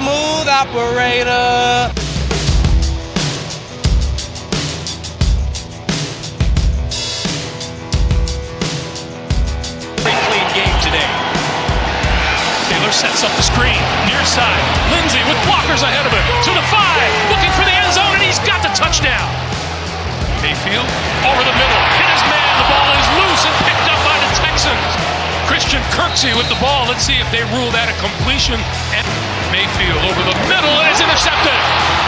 smooth operator. clean game today. Taylor sets up the screen, near side. Lindsay with blockers ahead of him to the five, looking for the end zone, and he's got the touchdown. Mayfield over the middle, hit his man. The ball is loose and picked up by the Texans. Christian Kirksey with the ball. Let's see if they rule that a completion. And Mayfield over the middle and is intercepted.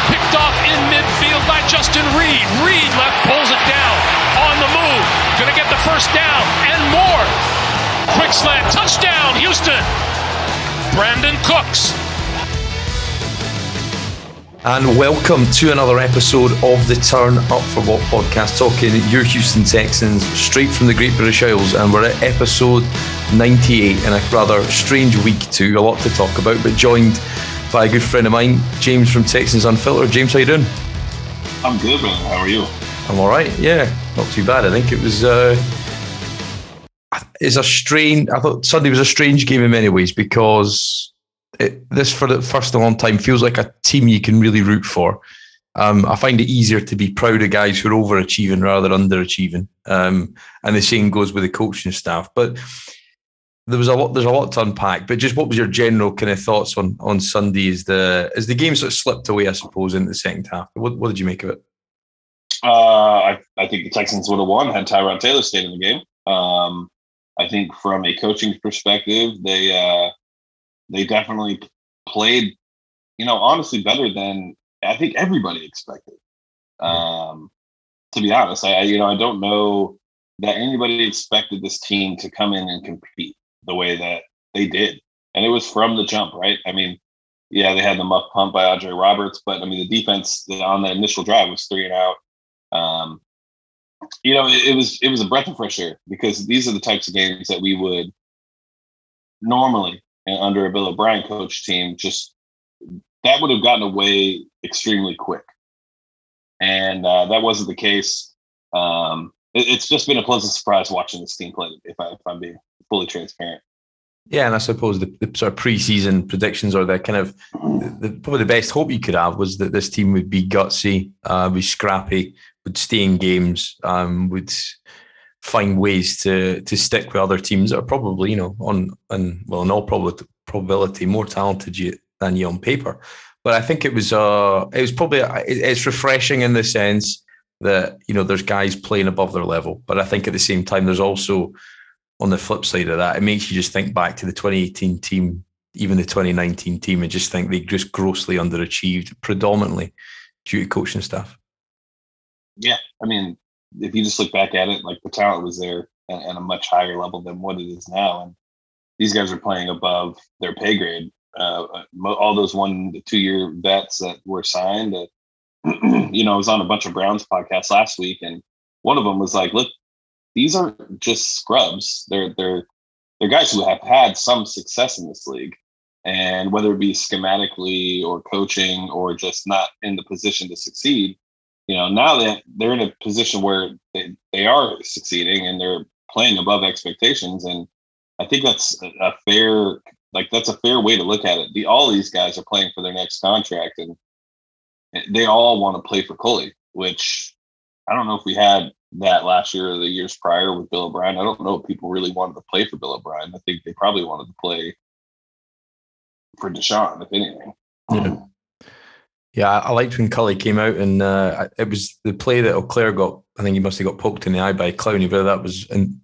Picked off in midfield by Justin Reid. Reed left pulls it down on the move. Gonna get the first down and more. Quick slant, touchdown, Houston. Brandin Cooks. And welcome to another episode of the Turn Up for What podcast, talking your Houston Texans straight from the Great British Isles. And we're at episode 98 in a rather strange week, too. A lot to talk about, but joined by a good friend of mine, James from Texans Unfiltered. James, how you doing? I'm good, man. How are you? I'm all right. Yeah, not too bad. I think it was. Uh, it's a strange. I thought Sunday was a strange game in many ways because it, this for the first in a long time feels like a team you can really root for. Um, I find it easier to be proud of guys who are overachieving rather than underachieving. Um, and the same goes with the coaching staff. But there was a lot. There's a lot to unpack. But just what was your general kind of thoughts on on Sunday? As the as the game sort of slipped away, I suppose, in the second half. What, what did you make of it? Uh, I, I think the Texans would have won had Tyrod Taylor stayed in the game. Um, I think from a coaching perspective, they uh, they definitely played, you know, honestly better than I think everybody expected. Um, to be honest, I you know I don't know that anybody expected this team to come in and compete the way that they did, and it was from the jump, right? I mean, yeah, they had the muff punt by Andre Roberts, but I mean the defense on that initial drive was three and out. Um, you know, it, it was it was a breath of fresh air because these are the types of games that we would normally under a Bill O'Brien coach team, just that would have gotten away extremely quick. And uh, that wasn't the case. Um, it's just been a pleasant surprise watching this team play, if, I, I'm being fully transparent. Yeah, and I suppose the, the sort of preseason predictions or the kind of the, probably the best hope you could have was that this team would be gutsy, uh, be scrappy, would stay in games, um, would find ways to to stick with other teams that are probably you know on and well in all probability, probability more talented than you on paper. But I think it was uh it was probably it's refreshing in the sense that you know there's guys playing above their level, but I think at the same time there's also on the flip side of that it makes you just think back to the 2018 team, even the 2019 team, and just think they just grossly underachieved, predominantly due to coaching staff. Yeah, I mean if you just look back at it, like the talent was there at, a much higher level than what it is now, and these guys are playing above their pay grade. Uh, all those one to two year vets that were signed. That you know, I was on a bunch of Browns podcasts last week, and one of them was like, "Look, these aren't just scrubs. They're they're they're guys who have had some success in this league." And whether it be schematically or coaching or just not in the position to succeed, you know, now that they're in a position where they, they are succeeding and they're playing above expectations. And I think that's a fair, like, that's a fair way to look at it. The, all these guys are playing for their next contract and they all want to play for Culley, which I don't know if we had that last year or the years prior with Bill O'Brien. I don't know if people really wanted to play for Bill O'Brien. I think they probably wanted to play for Deshaun, if anything. Yeah. Yeah, I liked when Culley came out, and uh, it was the play that Auclair got. I think he must have got poked in the eye by Clowney, whether that was in,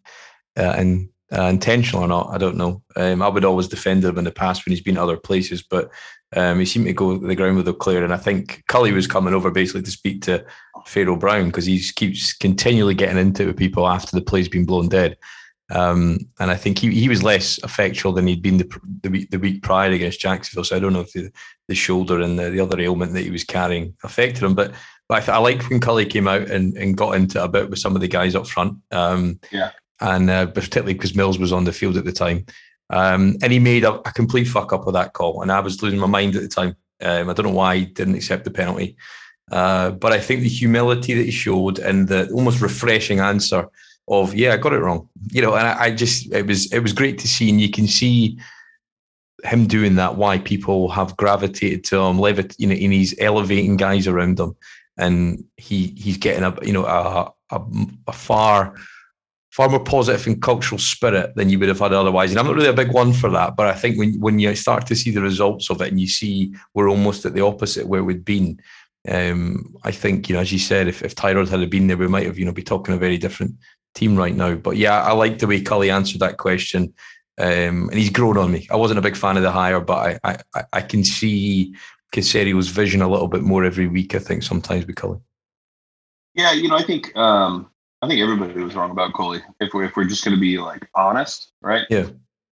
uh, in, uh, intentional or not, I don't know. Um, I would always defend him in the past when he's been other places, but um, he seemed to go the ground with Auclair, and I think Culley was coming over basically to speak to Pharaoh Brown because he keeps continually getting into it with people after the play's been blown dead. Um, and I think he, he was less effectual than he'd been the, the week the week prior against Jacksonville. So I don't know if the, the shoulder and the, the other ailment that he was carrying affected him. But, but I, I liked when Culley came out and, and got into a bit with some of the guys up front. Um, yeah. And uh, particularly because Mills was on the field at the time. Um, and he made a, a, complete fuck up of that call. And I was losing my mind at the time. Um, I don't know why he didn't accept the penalty. Uh, but I think the humility that he showed and the almost refreshing answer of yeah, I got it wrong. You know, and I, I, just it was it was great to see, and you can see him doing that, why people have gravitated to him, levit, you know, and he's elevating guys around him, and he he's getting a you know a, a, a far far more positive and cultural spirit than you would have had otherwise. And I'm not really a big one for that, but I think when when you start to see the results of it and you see we're almost at the opposite where we'd been, um, I think you know, as you said, if if Tyrod had been there, we might have you know be talking a very different team right now. But yeah, I like the way Culley answered that question. Um, and he's grown on me. I wasn't a big fan of the hire, but I I, I can see Caserio's vision a little bit more every week. I think sometimes with Culley. Yeah, you know, I think um, I think everybody was wrong about Culley. If we're if we're just going to be like honest, right? Yeah,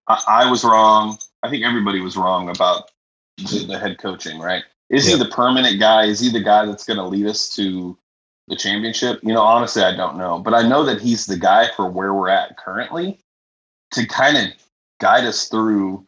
I, I, was wrong. I think everybody was wrong about the, the head coaching. Right? Is yeah. he the permanent guy? Is he the guy that's going to lead us to the championship? You know, honestly, I don't know, but I know that he's the guy for where we're at currently to kind of guide us through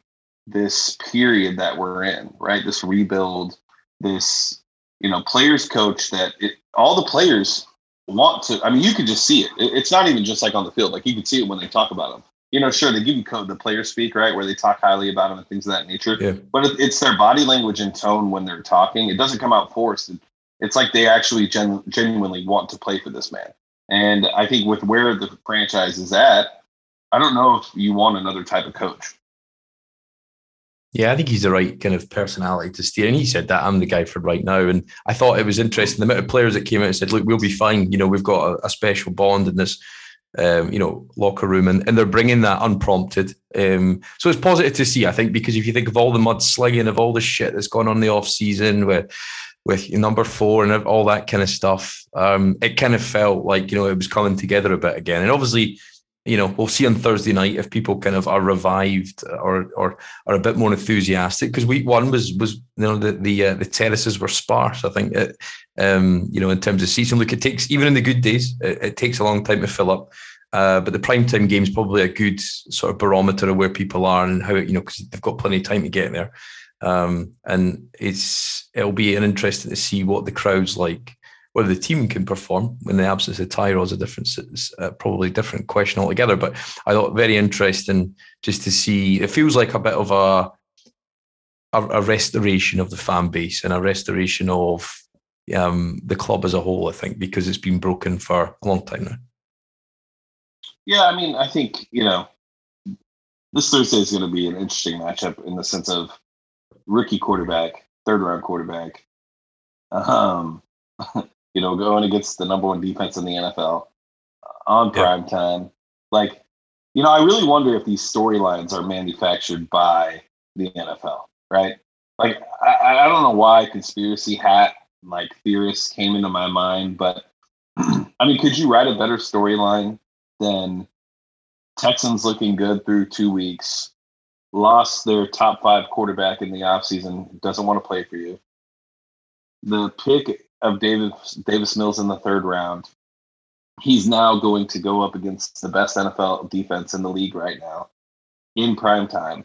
this period that we're in, right? This rebuild, this you know players coach that it, all the players want to. I mean, you could just see it. it. It's not even just like on the field; like you could see it when they talk about them. You know, sure they give you code the players speak right where they talk highly about them and things of that nature. Yeah. But it's their body language and tone when they're talking. It doesn't come out forced. It's like they actually gen, genuinely want to play for this man. And I think with where the franchise is at, I don't know if you want another type of coach. Yeah, I think he's the right kind of personality to steer. And he said that I'm the guy for right now. And I thought it was interesting the amount of players that came out and said, "Look, we'll be fine. You know, we've got a, a special bond in this." Um, you know, locker room, and, and they're bringing that unprompted. Um, so it's positive to see, I think, because if you think of all the mudslinging, of all the shit that's gone on the off season with with number four and all that kind of stuff, um, it kind of felt like you know it was coming together a bit again. And obviously, you know, we'll see on Thursday night if people kind of are revived or or are a bit more enthusiastic because week one was was you know the the uh, the terraces were sparse. I think it, um, you know in terms of season, look, it takes even in the good days, it, it takes a long time to fill up. Uh, but the prime time game is probably a good sort of barometer of where people are and how you know because they've got plenty of time to get there. Um, and it's it'll be interesting to see what the crowd's like whether the team can perform in the absence of Tyrod is a different, uh, probably different question altogether. But I thought very interesting just to see. It feels like a bit of a a, a restoration of the fan base and a restoration of um, the club as a whole. I think because it's been broken for a long time now. Yeah, I mean, I think you know this Thursday is going to be an interesting matchup in the sense of rookie quarterback, third round quarterback. Um, you know, going against the number one defense in the NFL on prime time. Like, you know, I really wonder if these storylines are manufactured by the NFL, right? Like, I, I don't know why conspiracy hat like theorists came into my mind, but I mean, could you write a better storyline than Texans looking good through two weeks, lost their top five quarterback in the offseason, doesn't want to play for you. The pick of Davis Davis Mills in the third round. He's now going to go up against the best NFL defense in the league right now in prime time.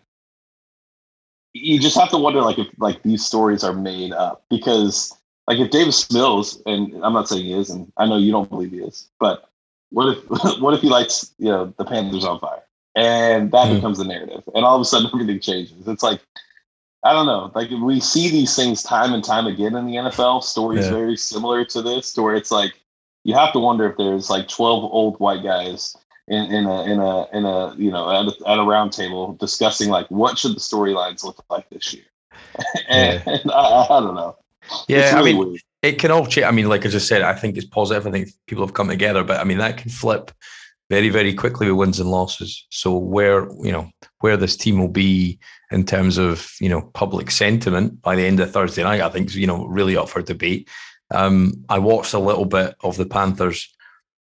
You just have to wonder like if like these stories are made up because like if Davis Mills and I'm not saying he is and I know you don't believe he is, but what if what if he lights you know the Panthers on fire and that mm. becomes the narrative and all of a sudden everything changes. It's like I don't know. Like we see these things time and time again in the NFL. Stories yeah. very similar to this, where it's like you have to wonder if there's like twelve old white guys in, in a in a in a you know at a, at a round table discussing like what should the storylines look like this year. and, yeah. I, I, don't know. Yeah, really I mean, weird. it can all change. I mean, like I just said, I think it's positive. I think people have come together, but I mean that can flip very very quickly with wins and losses. So where you know where this team will be in terms of you know public sentiment by the end of Thursday night. I think you know really up for debate. Um, I watched a little bit of the Panthers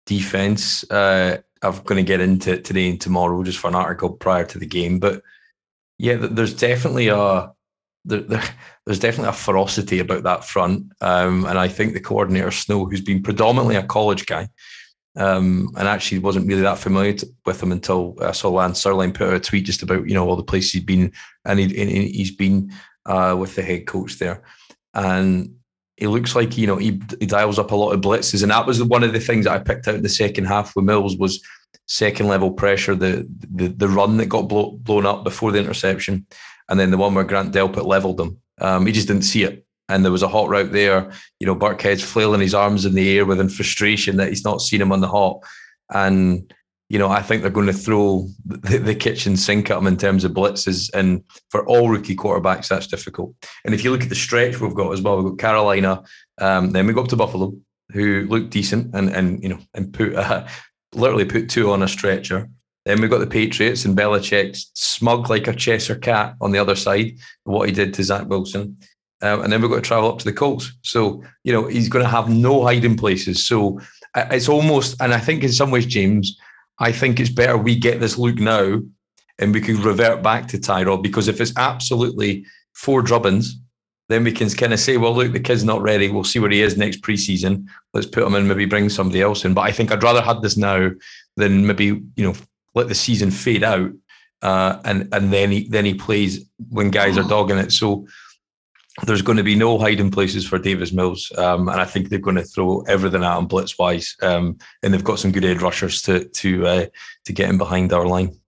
defense. Uh, I'm going to get into it today and tomorrow just for an article prior to the game. But yeah, there's definitely a there, there, there's definitely a ferocity about that front, um, and I think the coordinator Snow, who's been predominantly a college guy, um, and actually wasn't really that familiar to, with him until I saw Lance Zierlein put out a tweet just about you know all the places he's been, and, he, he's been uh, with the head coach there, and it looks like you know he, he dials up a lot of blitzes, and that was one of the things that I picked out in the second half with Mills was second level pressure, the the, the run that got blow, blown up before the interception, and then the one where Grant Delpit leveled him. Um, he just didn't see it. And there was a hot route there. You know, Burkhead's flailing his arms in the air within frustration that he's not seen him on the hot. And, you know, I think they're going to throw the, the kitchen sink at him in terms of blitzes. And for all rookie quarterbacks, that's difficult. And if you look at the stretch we've got as well, we've got Carolina, um, then we go up to Buffalo, who looked decent and, and you know, and put uh, literally put two on a stretcher. Then we've got the Patriots and Belichick smug like a Cheshire cat on the other side, what he did to Zach Wilson. Um, and then we've got to travel up to the Colts. So, you know, he's going to have no hiding places. So it's almost, and I think in some ways, James, I think it's better we get this look now and we can revert back to Tyrod because if it's absolutely four drubbins, then we can kind of say, well, look, the kid's not ready. We'll see where he is next preseason. Let's put him in, maybe bring somebody else in. But I think I'd rather have this now than maybe, you know, let the season fade out, uh, and and then he then he plays when guys are dogging it. So there's going to be no hiding places for Davis Mills, um, and I think they're going to throw everything at him blitz wise, um, and they've got some good edge rushers to to uh, to get him behind our line.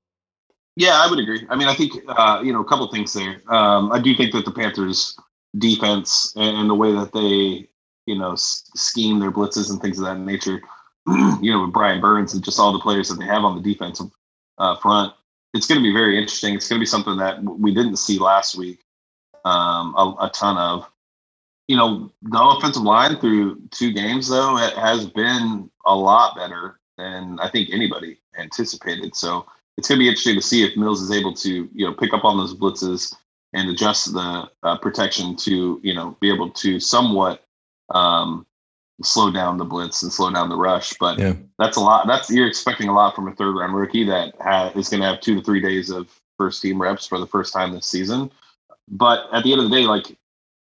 Yeah, I would agree. I mean, I think uh, you know a couple things there. Um, I do think that the Panthers' defense and the way that they you know scheme their blitzes and things of that nature you know, with Brian Burns and just all the players that they have on the defensive uh, front, it's going to be very interesting. It's going to be something that we didn't see last week um, a, a, ton of. You know, the offensive line through two games though it has been a lot better than I think anybody anticipated. So it's going to be interesting to see if Mills is able to you know pick up on those blitzes and adjust the uh, protection to you know be able to somewhat um, slow down the blitz and slow down the rush. But yeah. that's a lot. That's you're expecting a lot from a third round rookie that ha- is going to have two to three days of first team reps for the first time this season. But at the end of the day, like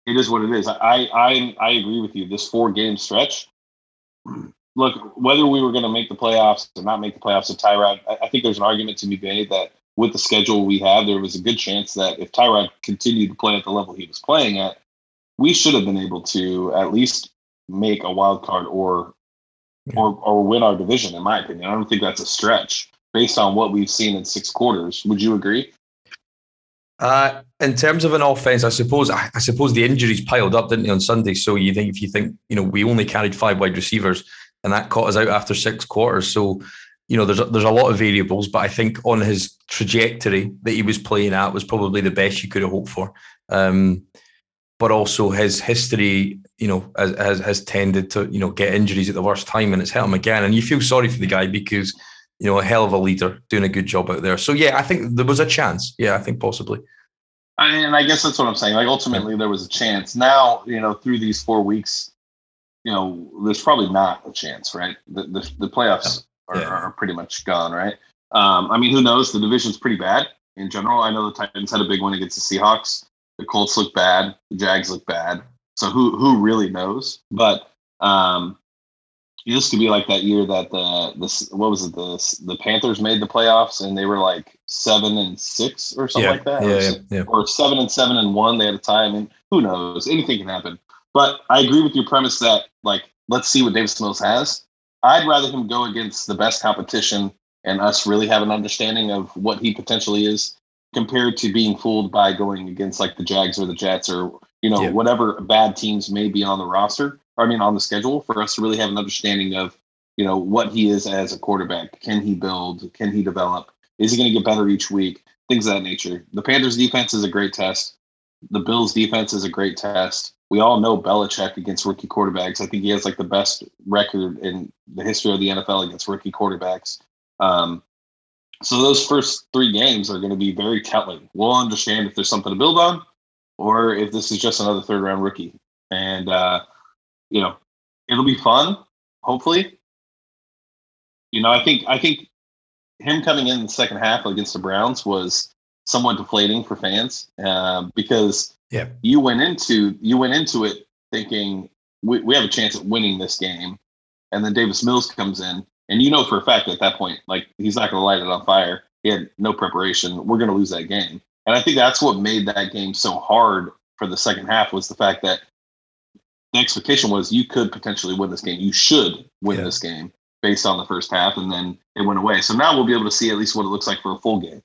it is what it is. I I I agree with you. This four game stretch. Look, whether we were going to make the playoffs or not make the playoffs with Tyrod, I, I think there's an argument to be made that with the schedule we have, there was a good chance that if Tyrod continued to play at the level he was playing at, we should have been able to at least make a wild card or yeah. or or win our division. In my opinion, I don't think that's a stretch based on what we've seen in six quarters. Would you agree? Uh, in terms of an offense, I suppose I, I, suppose the injuries piled up, didn't they, on Sunday? So you think if you think you know we only carried five wide receivers and that caught us out after six quarters. So you know there's a, there's a lot of variables, but I think on his trajectory that he was playing at was probably the best you could have hoped for. Um, but also his history, you know, has, has tended to, you know, get injuries at the worst time and it's hit him again. And you feel sorry for the guy because, you know, a hell of a leader doing a good job out there. So yeah, I think there was a chance. Yeah, I think possibly. I mean, and I guess that's what I'm saying. Like ultimately there was a chance. Now, you know, through these four weeks, you know, there's probably not a chance, right? The the, the playoffs yeah. Are, are pretty much gone, right? Um, I mean, who knows? The division's pretty bad in general. I know the Titans had a big win against the Seahawks. The Colts look bad. The Jags look bad. So who who really knows? But um, this could be like that year that the the what was it the the Panthers made the playoffs and they were like seven and six or something yeah, like that, yeah, or, yeah, or seven and seven and one. They had a tie. I mean, who knows? Anything can happen. But I agree with your premise that like let's see what Davis Mills has. I'd rather him go against the best competition and us really have an understanding of what he potentially is compared to being fooled by going against like the Jags or the Jets or you know whatever bad teams may be on the roster. I mean, on the schedule for us to really have an understanding of you know what he is as a quarterback. Can he build? Can he develop? Is he going to get better each week? Things of that nature. The Panthers defense is a great test. The Bills defense is a great test. We all know Belichick against rookie quarterbacks. I think he has like the best record in the history of the NFL against rookie quarterbacks. Um, so those first three games are going to be very telling. We'll understand if there's something to build on, or if this is just another third round rookie. And uh, you know, it'll be fun. Hopefully, you know, I think I think him coming in the second half against the Browns was somewhat deflating for fans uh, because yeah. you went into you went into it thinking we, we have a chance at winning this game, and then Davis Mills comes in and you know for a fact at that point, like he's not going to light it on fire. He had no preparation. We're going to lose that game. And I think that's what made that game so hard for the second half was the fact that the expectation was you could potentially win this game. You should win yeah. this game based on the first half, and then it went away. So now we'll be able to see at least what it looks like for a full game.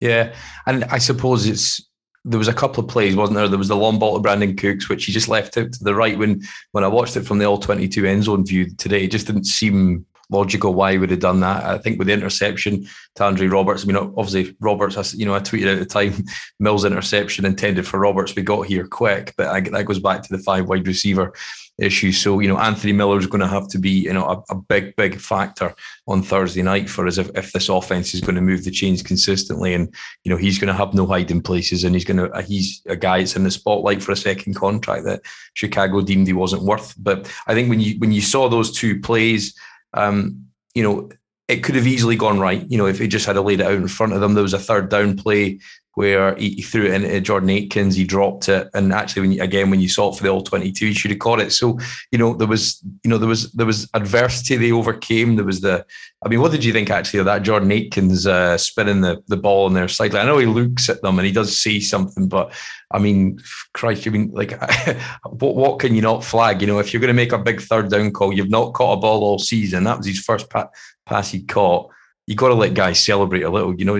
Yeah, and I suppose it's there was a couple of plays, wasn't there? There was the long ball to Brandin Cooks, which he just left out to the right. When when I watched it from the all twenty two end zone view today, it just didn't seem logical why he would have done that. I think with the interception to Andre Roberts, I mean, obviously Roberts, you know, I tweeted at the time, Mills interception intended for Roberts. We got here quick, but I, that goes back to the five wide receiver issue. So, you know, Anthony Miller is going to have to be, you know, a, a, big, big factor on Thursday night for us if, if this offense is going to move the chains consistently. And, you know, he's going to have no hiding places and he's going to, he's a guy that's in the spotlight for a second contract that Chicago deemed he wasn't worth. But I think when you, when you saw those two plays, um, you know, it could have easily gone right. You know, if he just had laid it out in front of them, there was a third down play where he, threw it into Jordan Akins, he dropped it, and actually, when you, again, when you saw it for the all twenty-two, you should have caught it. So, you know, there was, you know, there was there was adversity they overcame. There was the, I mean, what did you think actually of that Jordan Akins uh, spinning the the ball in their cycle? I know he looks at them and he does see something, but I mean, Christ, I mean, like, what what can you not flag? You know, if you're going to make a big third down call, you've not caught a ball all season. That was his first pa- pass he caught you got to let guys celebrate a little. You know,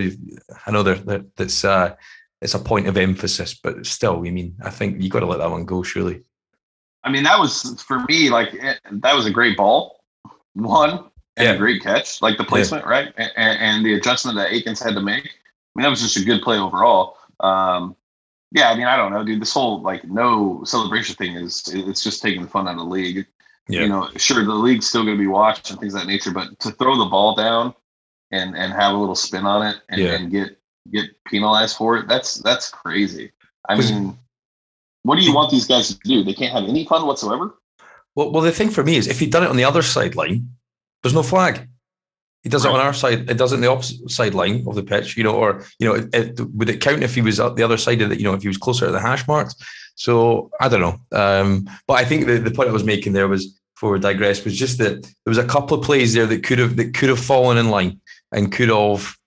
I know that that's uh, it's a point of emphasis, but still, I mean, I think you got to let that one go. Surely. I mean, that was for me like it, that was a great ball, one and yeah. a great catch, like the placement, yeah. right, and, and, the adjustment that Akins had to make. I mean, that was just a good play overall. Um, yeah, I mean, I don't know, dude. This whole like no celebration thing is it's just taking the fun out of the league. Yeah. You know, sure, the league's still going to be watched and things of that nature, but to throw the ball down and and have a little spin on it and, yeah. and get get penalized for it. That's that's crazy. I mean, what do you want these guys to do? They can't have any fun whatsoever. Well, well, the thing for me is if he'd done it on the other sideline, there's no flag. He does right. it on our side. It does it on the opposite sideline of the pitch, you know, or you know, it, it, would it count if he was at the other side of the, you know, if he was closer to the hash marks? So I don't know. Um, but I think the, the point I was making there was for digress was just that there was a couple of plays there that could have that could have fallen in line and could have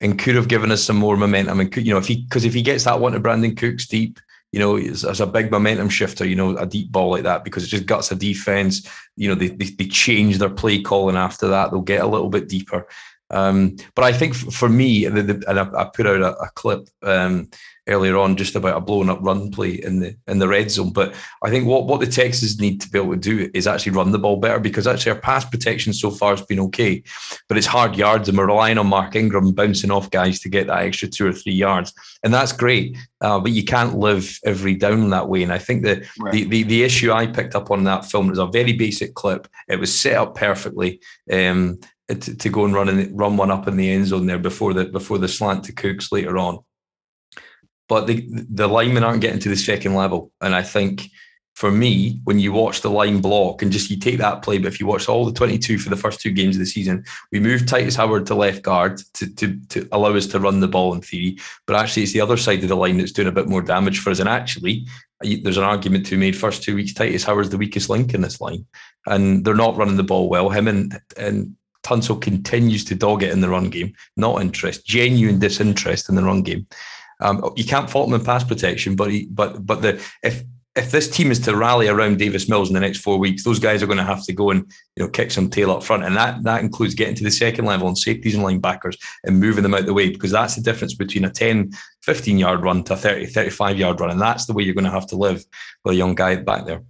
and could have given us some more momentum. And could, you know, if he because if he gets that one to Brandin Cooks deep, you know, as a big momentum shifter, you know, a deep ball like that because it just guts a defense. You know, they, they, they change their play calling after that. They'll get a little bit deeper. Um, but I think for me, the, the, and I, I, put out a, a clip um, earlier on just about a blown up run play in the in the red zone. But I think what, what the Texans need to be able to do is actually run the ball better because actually our pass protection so far has been okay, but it's hard yards and we're relying on Mark Ingram bouncing off guys to get that extra two or three yards, and that's great. Uh, but you can't live every down that way. And I think that right. the, the the issue I picked up on that film was a very basic clip. It was set up perfectly. Um, to, to go and run and run one up in the end zone there before the before the slant to Cooks later on but the the linemen aren't getting to the second level. And I think for me, when you watch the line block and just you take that play, but if you watch all the 22 for the first two games of the season, we moved Tytus Howard to left guard to, to, to allow us to run the ball in theory. But actually, it's the other side of the line that's doing a bit more damage for us. And actually, there's an argument to be made first two weeks, Tytus Howard's the weakest link in this line. And they're not running the ball well. Him and, and Tunsil continues to dog it in the run game, not interest, genuine disinterest in the run game. Um, you can't fault him in pass protection, but he, but but the if if this team is to rally around Davis Mills in the next four weeks, those guys are going to have to go and you know kick some tail up front, and that that includes getting to the second level and safeties and linebackers and moving them out the way because that's the difference between a 10, 15 yard run to a 30, 35 yard run, and that's the way you're going to have to live with a young guy back there.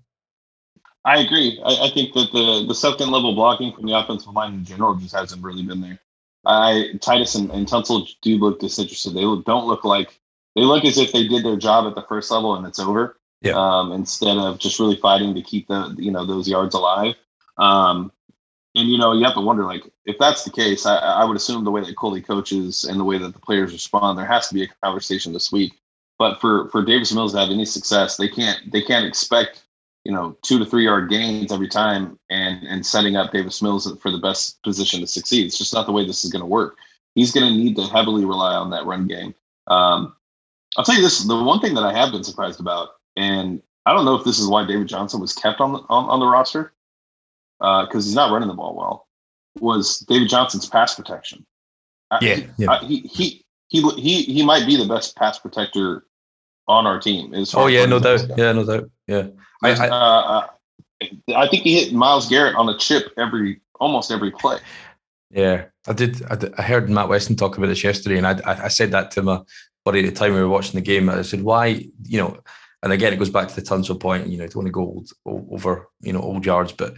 I agree. I, I think that the the second level blocking from the offensive line in general just hasn't really been there. I Tytus and, and Tunsil do look disinterested. They don't look like they look as if they did their job at the first level and it's over. Yeah. Um, instead of just really fighting to keep the you know those yards alive. Um, and you know you have to wonder like if that's the case, I, I would assume the way that Culley coaches and the way that the players respond, there has to be a conversation this week. But for for Davis Mills to have any success, they can't they can't expect you know two to three yard gains every time and and setting up Davis Mills for the best position to succeed. It's just not the way this is going to work. He's going to need to heavily rely on that run game. Um, I'll tell you this: the one thing that I have been surprised about, and I don't know if this is why David Johnson was kept on the on, on the roster because uh, he's not running the ball well, was David Johnson's pass protection. Yeah, I, yeah. I, he, he he he he might be the best pass protector on our team. Oh yeah, no doubt. Yeah, no doubt. Yeah, I, I, uh, I think he hit Myles Garrett on a chip every almost every play. Yeah, I did, I did. I heard Matt Weston talk about this yesterday, and I, I said that to my buddy at the time we were watching the game. I said, "Why, you know?" And again, it goes back to the Tunsil point. You know, don't want to go old, over, you know, old yards, but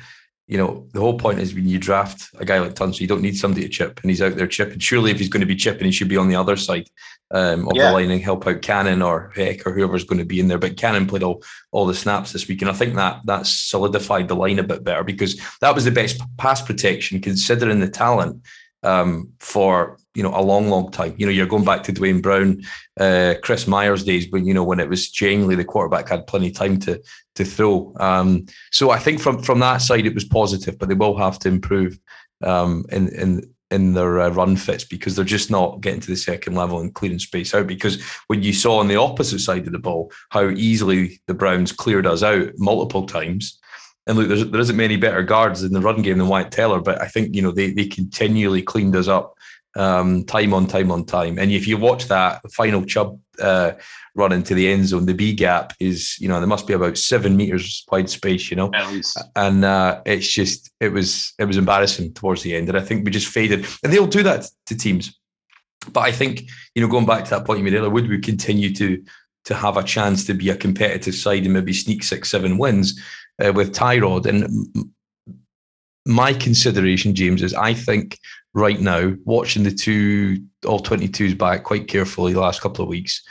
you know, the whole point is when you draft a guy like Tunsil, you don't need somebody to chip, and he's out there chipping. Surely, if he's going to be chipping, he should be on the other side um, of yeah. the line and help out Cannon or Heck or whoever's going to be in there. But Cannon played all, all the snaps this week, and I think that that solidified the line a bit better because that was the best pass protection considering the talent um, for you know a long, long time. You know, you're going back to Duane Brown, uh, Chris Myers days when you know when it was genuinely the quarterback had plenty of time to to throw. Um, so I think from from that side it was positive, but they will have to improve um, in in in their uh, run fits because they're just not getting to the second level and clearing space out. Because when you saw on the opposite side of the ball how easily the Browns cleared us out multiple times, and look, there's, there isn't many better guards in the run game than Wyatt Teller, but I think you know they they continually cleaned us up um, time on time on time. And if you watch that final Chubb uh, run into the end zone, the B gap is you know there must be about seven meters wide space, you know, and uh, it's just it was it was embarrassing towards the end, and I think we just faded. And they'll do that to teams, but I think you know going back to that point you made earlier, would we continue to to have a chance to be a competitive side and maybe sneak six seven wins? Uh, with Tyrod. And my consideration, James, is I think right now, watching the two all 22s back quite carefully the last couple of weeks,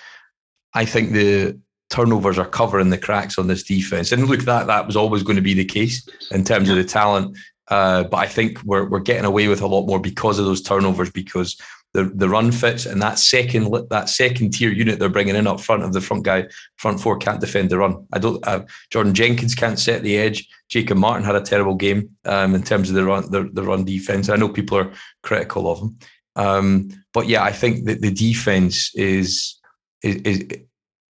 I think the turnovers are covering the cracks on this defense. And look, that that was always going to be the case in terms of the talent. Uh, but I think we're we're getting away with a lot more because of those turnovers because the the run fits and that second that second tier unit they're bringing in up front of the front guy front four can't defend the run. I don't. Uh, Jordan Jenkins can't set the edge. Jacob Martin had a terrible game um, in terms of the run the, the run defense. I know people are critical of him, um, but yeah, I think that the defense is is. is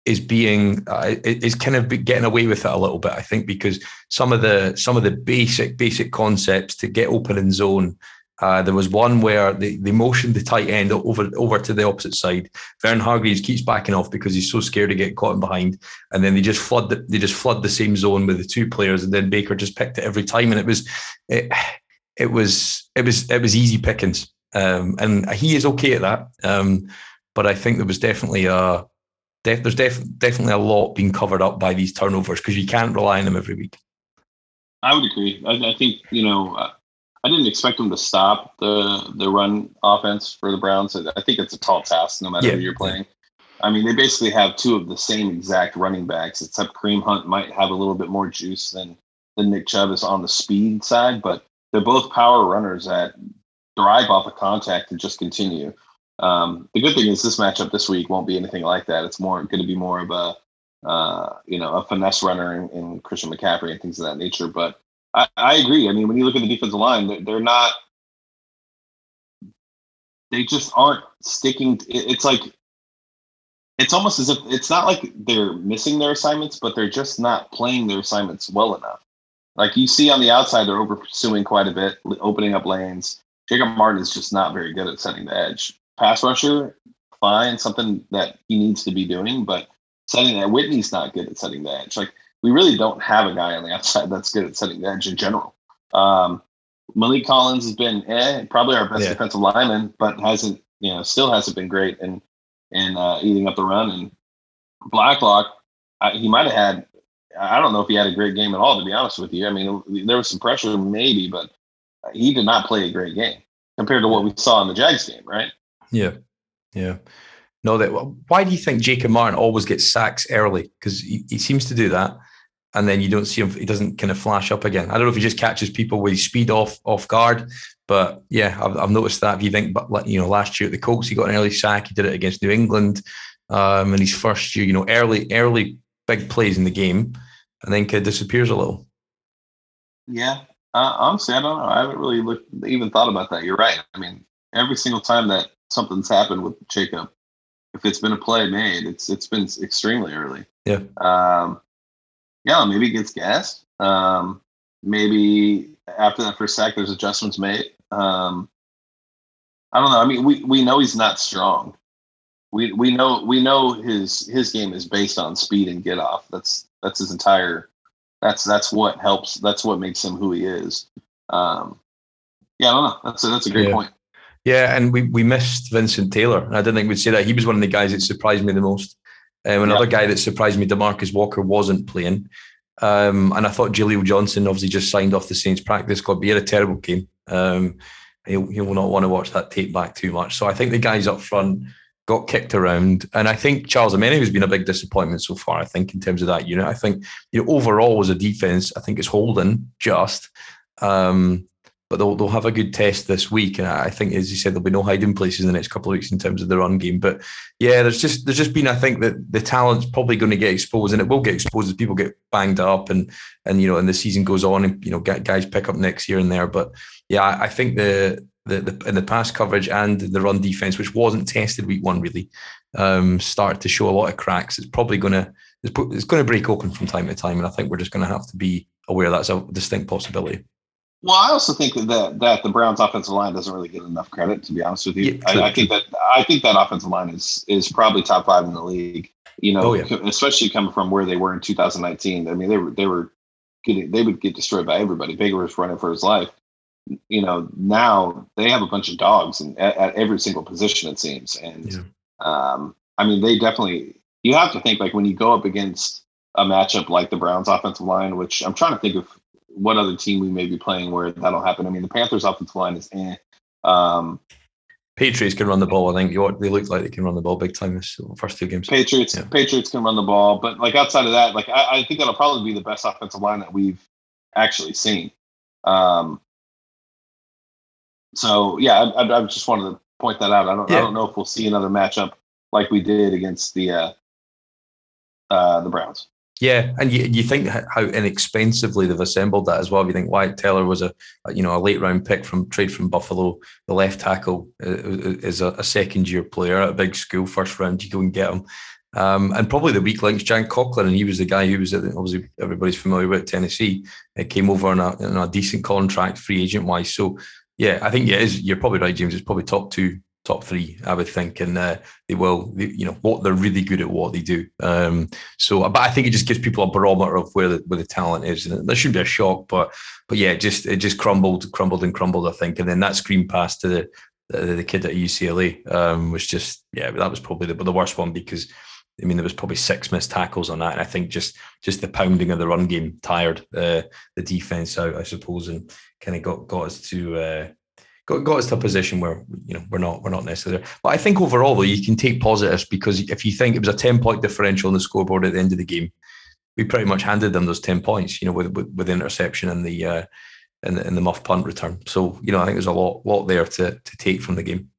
is being uh, is kind of getting away with it a little bit, I think, because some of the some of the basic basic concepts to get open in zone uh, there was one where they, they motioned the tight end over over to the opposite side. Vern Hargreaves keeps backing off because he's so scared to get caught in behind, and then they just flood the, they just flood the same zone with the two players, and then Baker just picked it every time, and it was it, it was it was it was easy pickings, um, and he is okay at that. Um, but I think there was definitely a def, there's def, definitely a lot being covered up by these turnovers because you can't rely on them every week. I would agree. I, I think you know I didn't expect them to stop the the run offense for the Browns. I think it's a tall task, no matter yeah. who you're playing. I mean, they basically have two of the same exact running backs, except Kareem Hunt might have a little bit more juice than than Nick Chubb is on the speed side, but they're both power runners that thrive off of contact and just continue. Um, the good thing is this matchup this week won't be anything like that. It's more going to be more of a uh, you know a finesse runner in, in Christian McCaffrey and things of that nature. But I, I agree. I mean, when you look at the defensive line, they're, they're not. They just aren't sticking. It's like it's almost as if it's not like they're missing their assignments, but they're just not playing their assignments well enough. Like you see on the outside, they're over pursuing quite a bit, opening up lanes. Jacob Martin is just not very good at setting the edge. Pass rusher, fine, something that he needs to be doing, but setting that Whitney's not good at setting the edge. Like we really don't have a guy on the outside that's good at setting the edge in general. Um, Maliek Collins has been eh, probably our best yeah. defensive lineman, but hasn't you know still hasn't been great in in uh, eating up the run. And Blacklock, I, he might have had. I don't know if he had a great game at all. To be honest with you, I mean there was some pressure maybe, but he did not play a great game compared to what we saw in the Jags game, right? Yeah, yeah. No, that. Why do you think Jacob Martin always gets sacks early? Because he, he seems to do that and then you don't see him. He doesn't kind of flash up again. I don't know if he just catches people with speed off off guard, but yeah, I've, I've noticed that. If you think, but you know, last year at the Colts, he got an early sack. He did it against New England um, in his first year. You know, early early big plays in the game, and then kind of disappears a little. Yeah, uh, honestly, I don't know. I haven't really looked, even thought about that. You're right. I mean, every single time that something's happened with Jacob, if it's been a play made, it's it's been extremely early. Yeah. Um, yeah, maybe he gets gassed. Um, maybe after that first sack, there's adjustments made. Um, I don't know. I mean, we, we know he's not strong. We we know we know his his game is based on speed and get off. That's that's his entire. That's that's what helps. That's what makes him who he is. Um, yeah, I don't know. That's a, that's a great yeah. point. Yeah, and we, we missed Vincent Taylor. I didn't think we'd say that. He was one of the guys that surprised me the most. Um, another yeah. guy that surprised me, Demarcus Walker, wasn't playing. Um, and I thought Jaleel Johnson obviously just signed off the Saints practice but he had a terrible game. Um, he'll, he will not want to watch that tape back too much. So I think the guys up front got kicked around. And I think Charles Omenihu has been a big disappointment so far, I think, in terms of that unit. I think, you know, overall as a defense, I think it's holding just. Um, but they'll, they'll have a good test this week. And I think, as you said, there'll be no hiding places in the next couple of weeks in terms of the run game. But yeah, there's just there's just been, I think, that the talent's probably going to get exposed, and it will get exposed as people get banged up, and and you know, and the season goes on, and you know, guys pick up next year and there. But yeah, I think the the, the in the pass coverage and the run defense, which wasn't tested week one, really um, started to show a lot of cracks. It's probably going to it's going to break open from time to time, and I think we're just going to have to be aware that's a distinct possibility. Well, I also think that that the Browns' offensive line doesn't really get enough credit. To be honest with you, yeah, I, I, think that I think that offensive line is is probably top five in the league. You know, oh, yeah. especially coming from where they were in 2019. I mean, they were they were getting they would get destroyed by everybody. Baker was running for his life. You know, now they have a bunch of dogs and at, at every single position it seems. And yeah. um, I mean, they definitely. You have to think like when you go up against a matchup like the Browns' offensive line, which I'm trying to think of what other team we may be playing where that'll happen. I mean, the Panthers' offensive line is eh. Um, Patriots can run the ball. I think they look like they can run the ball big time this first two games. Patriots, yeah. Patriots can run the ball, but like outside of that, like I, I, think that'll probably be the best offensive line that we've actually seen. Um, so yeah, I, I, just wanted to point that out. I don't, yeah. I don't know if we'll see another matchup like we did against the uh, uh, the Browns. Yeah, and you, you think how inexpensively they've assembled that as well. If you think Wyatt Teller was a, you know a late round pick from trade from Buffalo, the left tackle uh, uh, is a, a second year player at a big school, first round. You go and get him, um, and probably the weak links, Jack Conklin, and he was the guy who was obviously everybody's familiar with Tennessee. It came over on a, on a decent contract, free agent wise. So yeah, I think yeah, is you're probably right, James. It's probably top two top three, I would think, and uh, they will. They, you know, what they're really good at what they do. Um, so, but I think it just gives people a barometer of where the where the talent is, and that shouldn't be a shock. But but yeah, it just it just crumbled, crumbled, and crumbled. I think, and then that screen pass to the the, the kid at UCLA um, was just yeah, that was probably the, the worst one because. I mean, there was probably six missed tackles on that, and I think just just the pounding of the run game tired uh, the defense out, I suppose, and kind of got got us to uh, got, got us to a position where you know we're not we're not necessarily. But I think overall though you can take positives because if you think it was a ten point differential on the scoreboard at the end of the game, we pretty much handed them those ten points. You know, with with, with the interception and the uh, and the, and the muff punt return. So you know, I think there's a lot lot there to to take from the game.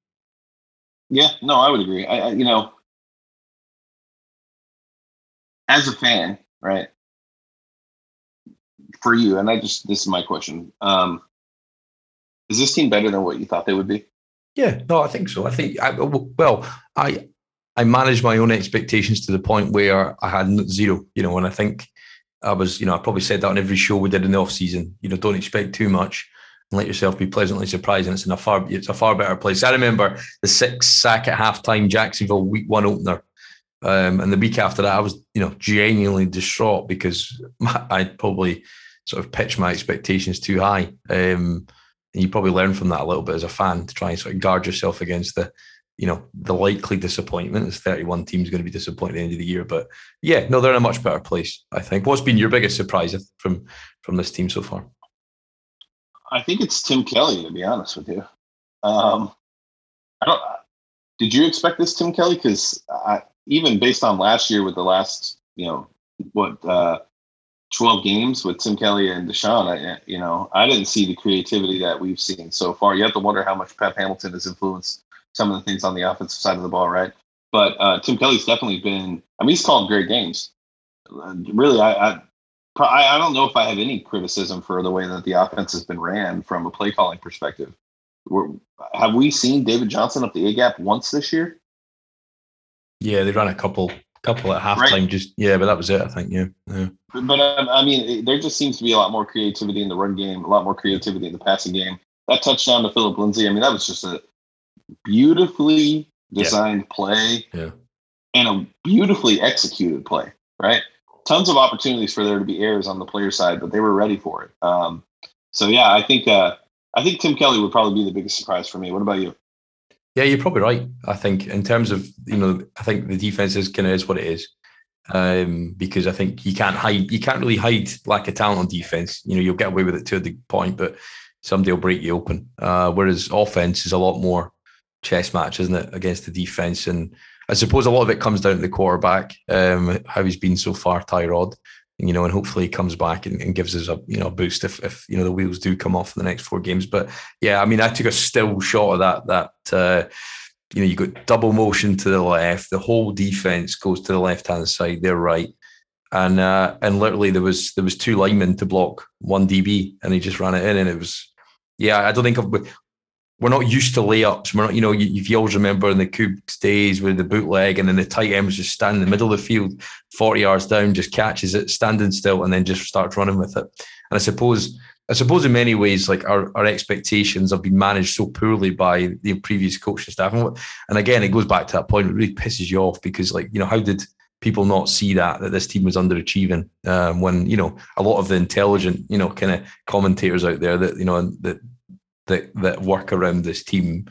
Yeah, no, I would agree. I, I you know, as a fan, right? For you, and I just this is my question. Um, is this team better than what you thought they would be? Yeah, no, I think so. I think I, well, I I managed my own expectations to the point where I had zero. You know, and I think I was, you know, I probably said that on every show we did in the off season. You know, don't expect too much and let yourself be pleasantly surprised. And it's in a far, it's a far better place. I remember the six sack at halftime Jacksonville week one opener. Um, and the week after that, I was, you know, genuinely distraught because I probably sort of pitched my expectations too high. Um, and you probably learn from that a little bit as a fan to try and sort of guard yourself against the, you know, the likely disappointment. As 31 teams going to be disappointed at the end of the year. But yeah, no, they're in a much better place, I think. What's been your biggest surprise from from this team so far? I think it's Tim Kelly, to be honest with you. Um, I don't. Did you expect this, Tim Kelly? Because even based on last year, with the last, you know, what uh, 12 games with Tim Kelly and Deshaun, I, you know, I didn't see the creativity that we've seen so far. You have to wonder how much Pep Hamilton has influenced some of the things on the offensive side of the ball, right? But uh, Tim Kelly's definitely been. I mean, he's called great games. Really, I, I I don't know if I have any criticism for the way that the offense has been ran from a play calling perspective. We're, have we seen David Johnson up the A gap once this year? Yeah, they ran a couple couple at halftime. Right. Just yeah, but that was it. I think yeah. yeah. But um, I mean, there just seems to be a lot more creativity in the run game, a lot more creativity in the passing game. That touchdown to Phillip Lindsay, I mean, that was just a beautifully designed yeah. play yeah. and a beautifully executed play. Right, tons of opportunities for there to be errors on the player side, but they were ready for it. Um, so yeah, I think uh, I think Tim Kelly would probably be the biggest surprise for me. What about you? Yeah, you're probably right. I think in terms of you know, I think the defense is kind of is what it is. Um, because I think you can't hide, you can't really hide lack of talent on defense. You know, you'll get away with it to the point, but somebody will break you open. Uh, whereas offense is a lot more chess match, isn't it, against the defense? And I suppose a lot of it comes down to the quarterback, um, how he's been so far, Tyrod. You know, and hopefully he comes back and, and, gives us a you know a boost if, if you know the wheels do come off in the next four games. But yeah, I mean, I took a still shot of that that uh, you know you got double motion to the left, the whole defense goes to the left hand side, they're right, and uh, and literally there was there was two linemen to block one DB, and he just ran it in, and it was yeah, I don't think I've, we're not used to layups. We're not, you know, if you always remember in the Cougs days with the bootleg and then the tight end was just standing in the middle of the field, 40 yards down, just catches it, standing still, and then just starts running with it. And I suppose, I suppose in many ways, like our, our expectations have been managed so poorly by the previous coaching staff. And, and again, it goes back to that point, it really pisses you off because, like, you know, how did people not see that that this team was underachieving um, when you know a lot of the intelligent you know kind of commentators out there that you know that that that work around this team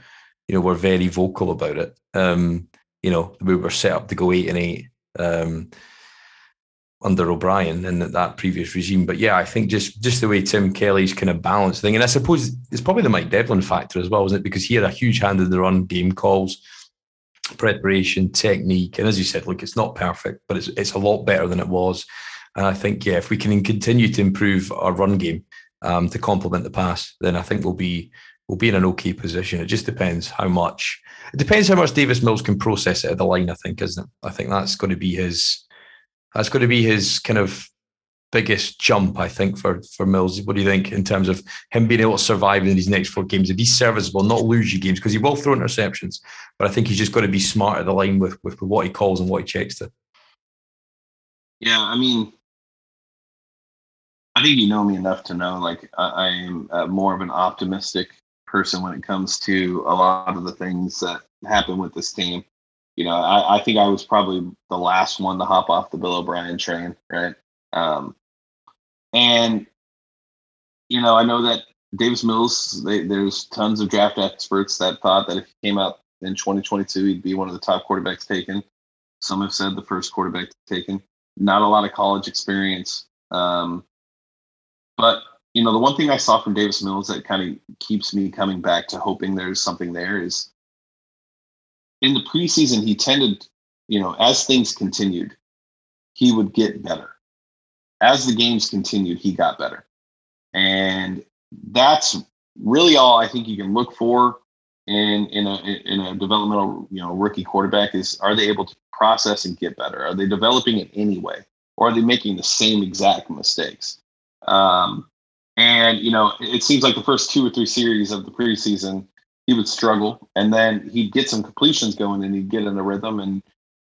you know were very vocal about it. Um, you know we were set up to go eight and eight um, under O'Brien and that, that previous regime. But yeah I think just just the way Tim Kelly's kind of balanced thing and I suppose it's probably the Mike Devlin factor as well isn't it? Because he had a huge hand in the run game calls preparation, technique, and as you said, look, it's not perfect, but it's it's a lot better than it was. And I think, yeah, if we can continue to improve our run game um, to complement the pass, then I think we'll be we'll be in an okay position. It just depends how much. It depends how much Davis Mills can process it at the line. I think, isn't it? I think that's going to be his. That's going to be his kind of biggest jump, I think, for for Mills. What do you think in terms of him being able to survive in these next four games and be serviceable, not lose you games because he will throw interceptions, but I think he's just got to be smart at the line with, with what he calls and what he checks to. Yeah, I mean, I think you know me enough to know like I, am more of an optimistic person when it comes to a lot of the things that happen with this team. You know, I, I think I was probably the last one to hop off the Bill O'Brien train, right? Um, and you know, I know that Davis Mills. They, there's tons of draft experts that thought that if he came out in 2022, he'd be one of the top quarterbacks taken. Some have said the first quarterback taken. Not a lot of college experience, um, but you know, the one thing I saw from Davis Mills that kind of keeps me coming back to hoping there's something there is in the preseason he tended, you know, as things continued, he would get better as the games continued, he got better. And that's really all I think you can look for in in a in a developmental you know rookie quarterback is are they able to process and get better? Are they developing it anyway, or are they making the same exact mistakes? Um, and you know, it seems like the first two or three series of the preseason, he would struggle, and then he'd get some completions going, and he'd get in a rhythm, and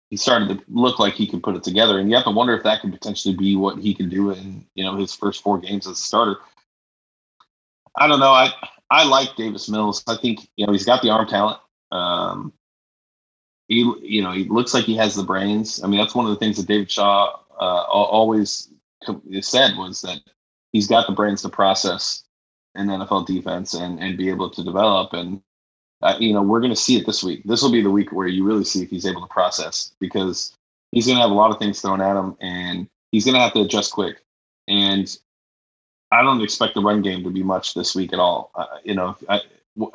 he started to look like he could put it together. And you have to wonder if that could potentially be what he can do in you know his first four games as a starter. I don't know. I I like Davis Mills. I think you know he's got the arm talent. Um, he you know he looks like he has the brains. I mean that's one of the things that David Shaw uh, always said was that he's got the brains to process an NFL defense and and be able to develop. And uh, you know, we're going to see it this week. This will be the week where you really see if he's able to process because he's going to have a lot of things thrown at him and he's going to have to adjust quick. And I don't expect the run game to be much this week at all. Uh, you know, I,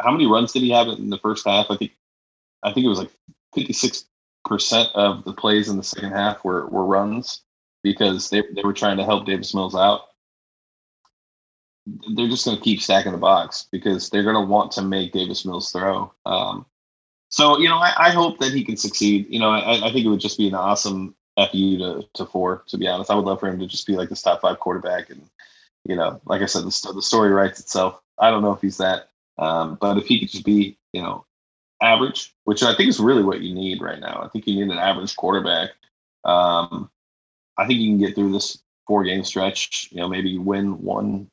how many runs did he have in the first half? I think, I think it was like 56% of the plays in the second half were, were runs because they, they were trying to help Davis Mills out they're just going to keep stacking the box because they're going to want to make Davis Mills throw. Um, so you know, I, I, hope that he can succeed. You know, I, I, think it would just be an awesome fu to to four. To be honest, I would love for him to just be like this top five quarterback, and you know, like I said, the, the story writes itself. I don't know if he's that, um, but if he could just be, you know, average, which I think is really what you need right now. I think you need an average quarterback. Um, I think you can get through this four game stretch. You know, maybe win one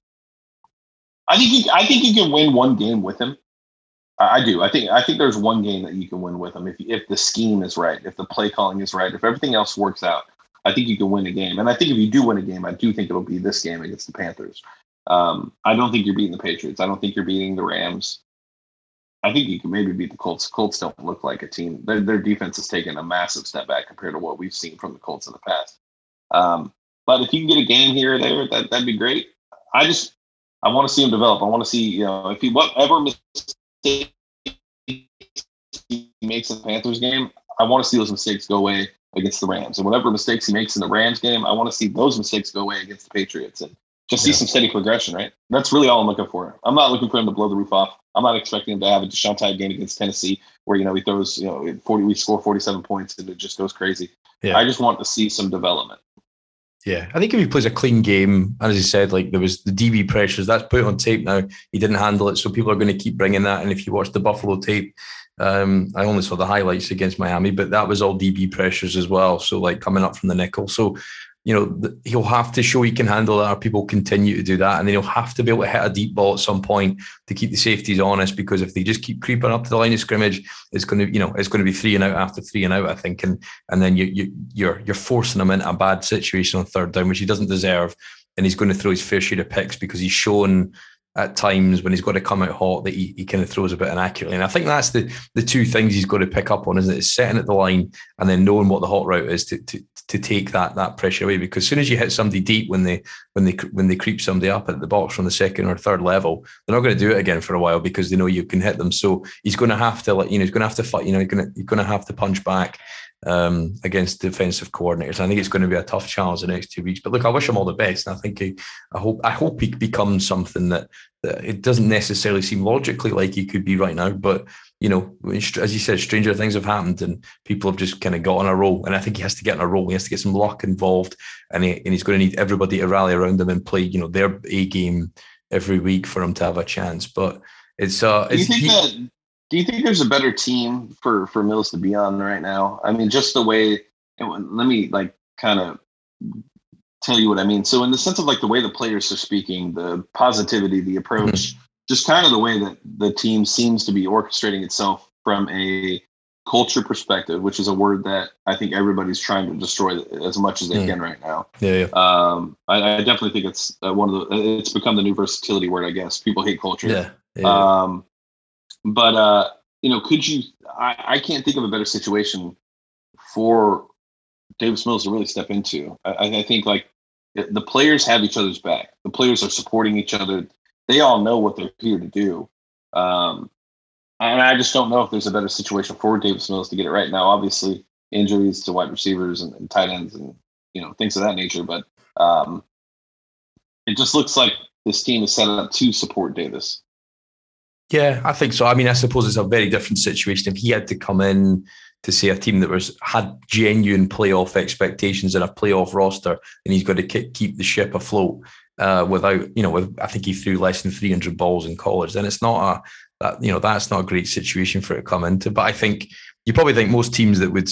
I think you, I think you can win one game with him. I, I do. I think I think there's one game that you can win with him if if the scheme is right, if the play calling is right, if everything else works out. I think you can win a game. And I think if you do win a game, I do think it'll be this game against the Panthers. Um, I don't think you're beating the Patriots. I don't think you're beating the Rams. I think you can maybe beat the Colts. Colts don't look like a team. Their, their defense has taken a massive step back compared to what we've seen from the Colts in the past. Um, but if you can get a game here or there, that that'd be great. I just I want to see him develop. I want to see you know if he whatever mistake he makes in the Panthers game, I want to see those mistakes go away against the Rams. And whatever mistakes he makes in the Rams game, I want to see those mistakes go away against the Patriots and just see some steady progression, right? That's really all I'm looking for. I'm not looking for him to blow the roof off. I'm not expecting him to have a Deshaun type game against Tennessee where, you know, he throws, you know, 40, we score 47 points and it just goes crazy. Yeah. I just want to see some development. Yeah, I think if he plays a clean game, and as he said, like there was the DB pressures, that's put on tape now. He didn't handle it, so people are going to keep bringing that. And if you watch the Buffalo tape, um, I only saw the highlights against Miami, but that was all DB pressures as well. So like coming up from the nickel. So you know, he'll have to show he can handle that, or people continue to do that, and then he'll have to be able to hit a deep ball at some point to keep the safeties honest. Because if they just keep creeping up to the line of scrimmage, it's going to, you know, it's going to be three and out after three and out. I think, and and then you you you're you're forcing him into a bad situation on third down, which he doesn't deserve, and he's going to throw his fair share of picks because he's shown at times when he's got to come out hot that he, he kind of throws a bit inaccurately. And I think that's the the two things he's got to pick up on, isn't it? It's setting at the line and then knowing what the hot route is to, to to take that that pressure away. Because as soon as you hit somebody deep when they when they when they creep somebody up at the box from the second or third level, they're not going to do it again for a while because they know you can hit them. So he's going to have to like you know he's going to have to fight. You know he's going to he's going to have to punch back um, against defensive coordinators. I think it's going to be a tough challenge the next two weeks. But look, I wish him all the best. And I think he, I hope I hope he becomes something that, that it doesn't necessarily seem logically like he could be right now. But you know, as you said, stranger things have happened and people have just kind of got on a roll. And I think he has to get on a roll. He has to get some luck involved, and, he, and he's going to need everybody to rally around him and play, you know, their A game every week for him to have a chance. But it's uh, do you think he, that? Do you think there's a better team for for Mills to be on right now? I mean, just the way. Let me like kind of tell you what I mean. So, in the sense of like the way the players are speaking, the positivity, the approach. Mm-hmm just kind of the way that the team seems to be orchestrating itself from a culture perspective, which is a word that I think everybody's trying to destroy as much as they mm. can right now. Yeah, yeah. Um, I, I, definitely think it's uh, one of the. It's become the new versatility word, I guess. People hate culture. Yeah. yeah. Um, but uh, you know, could you? I, I can't think of a better situation for Davis Mills to really step into. I, I think like the players have each other's back. The players are supporting each other they all know what they're here to do. Um, and I just don't know if there's a better situation for Davis Mills to get it right now. Obviously, injuries to wide receivers and, and tight ends and you know things of that nature, but um, it just looks like this team is set up to support Davis. Yeah, I think so. I mean, I suppose it's a very different situation if he had to come in to see a team that was had genuine playoff expectations and a playoff roster, and he's got to keep the ship afloat uh, without, you know, with I think he threw less than 300 balls in college, then it's not a that you know that's not a great situation for it to come into. But I think you probably think most teams that would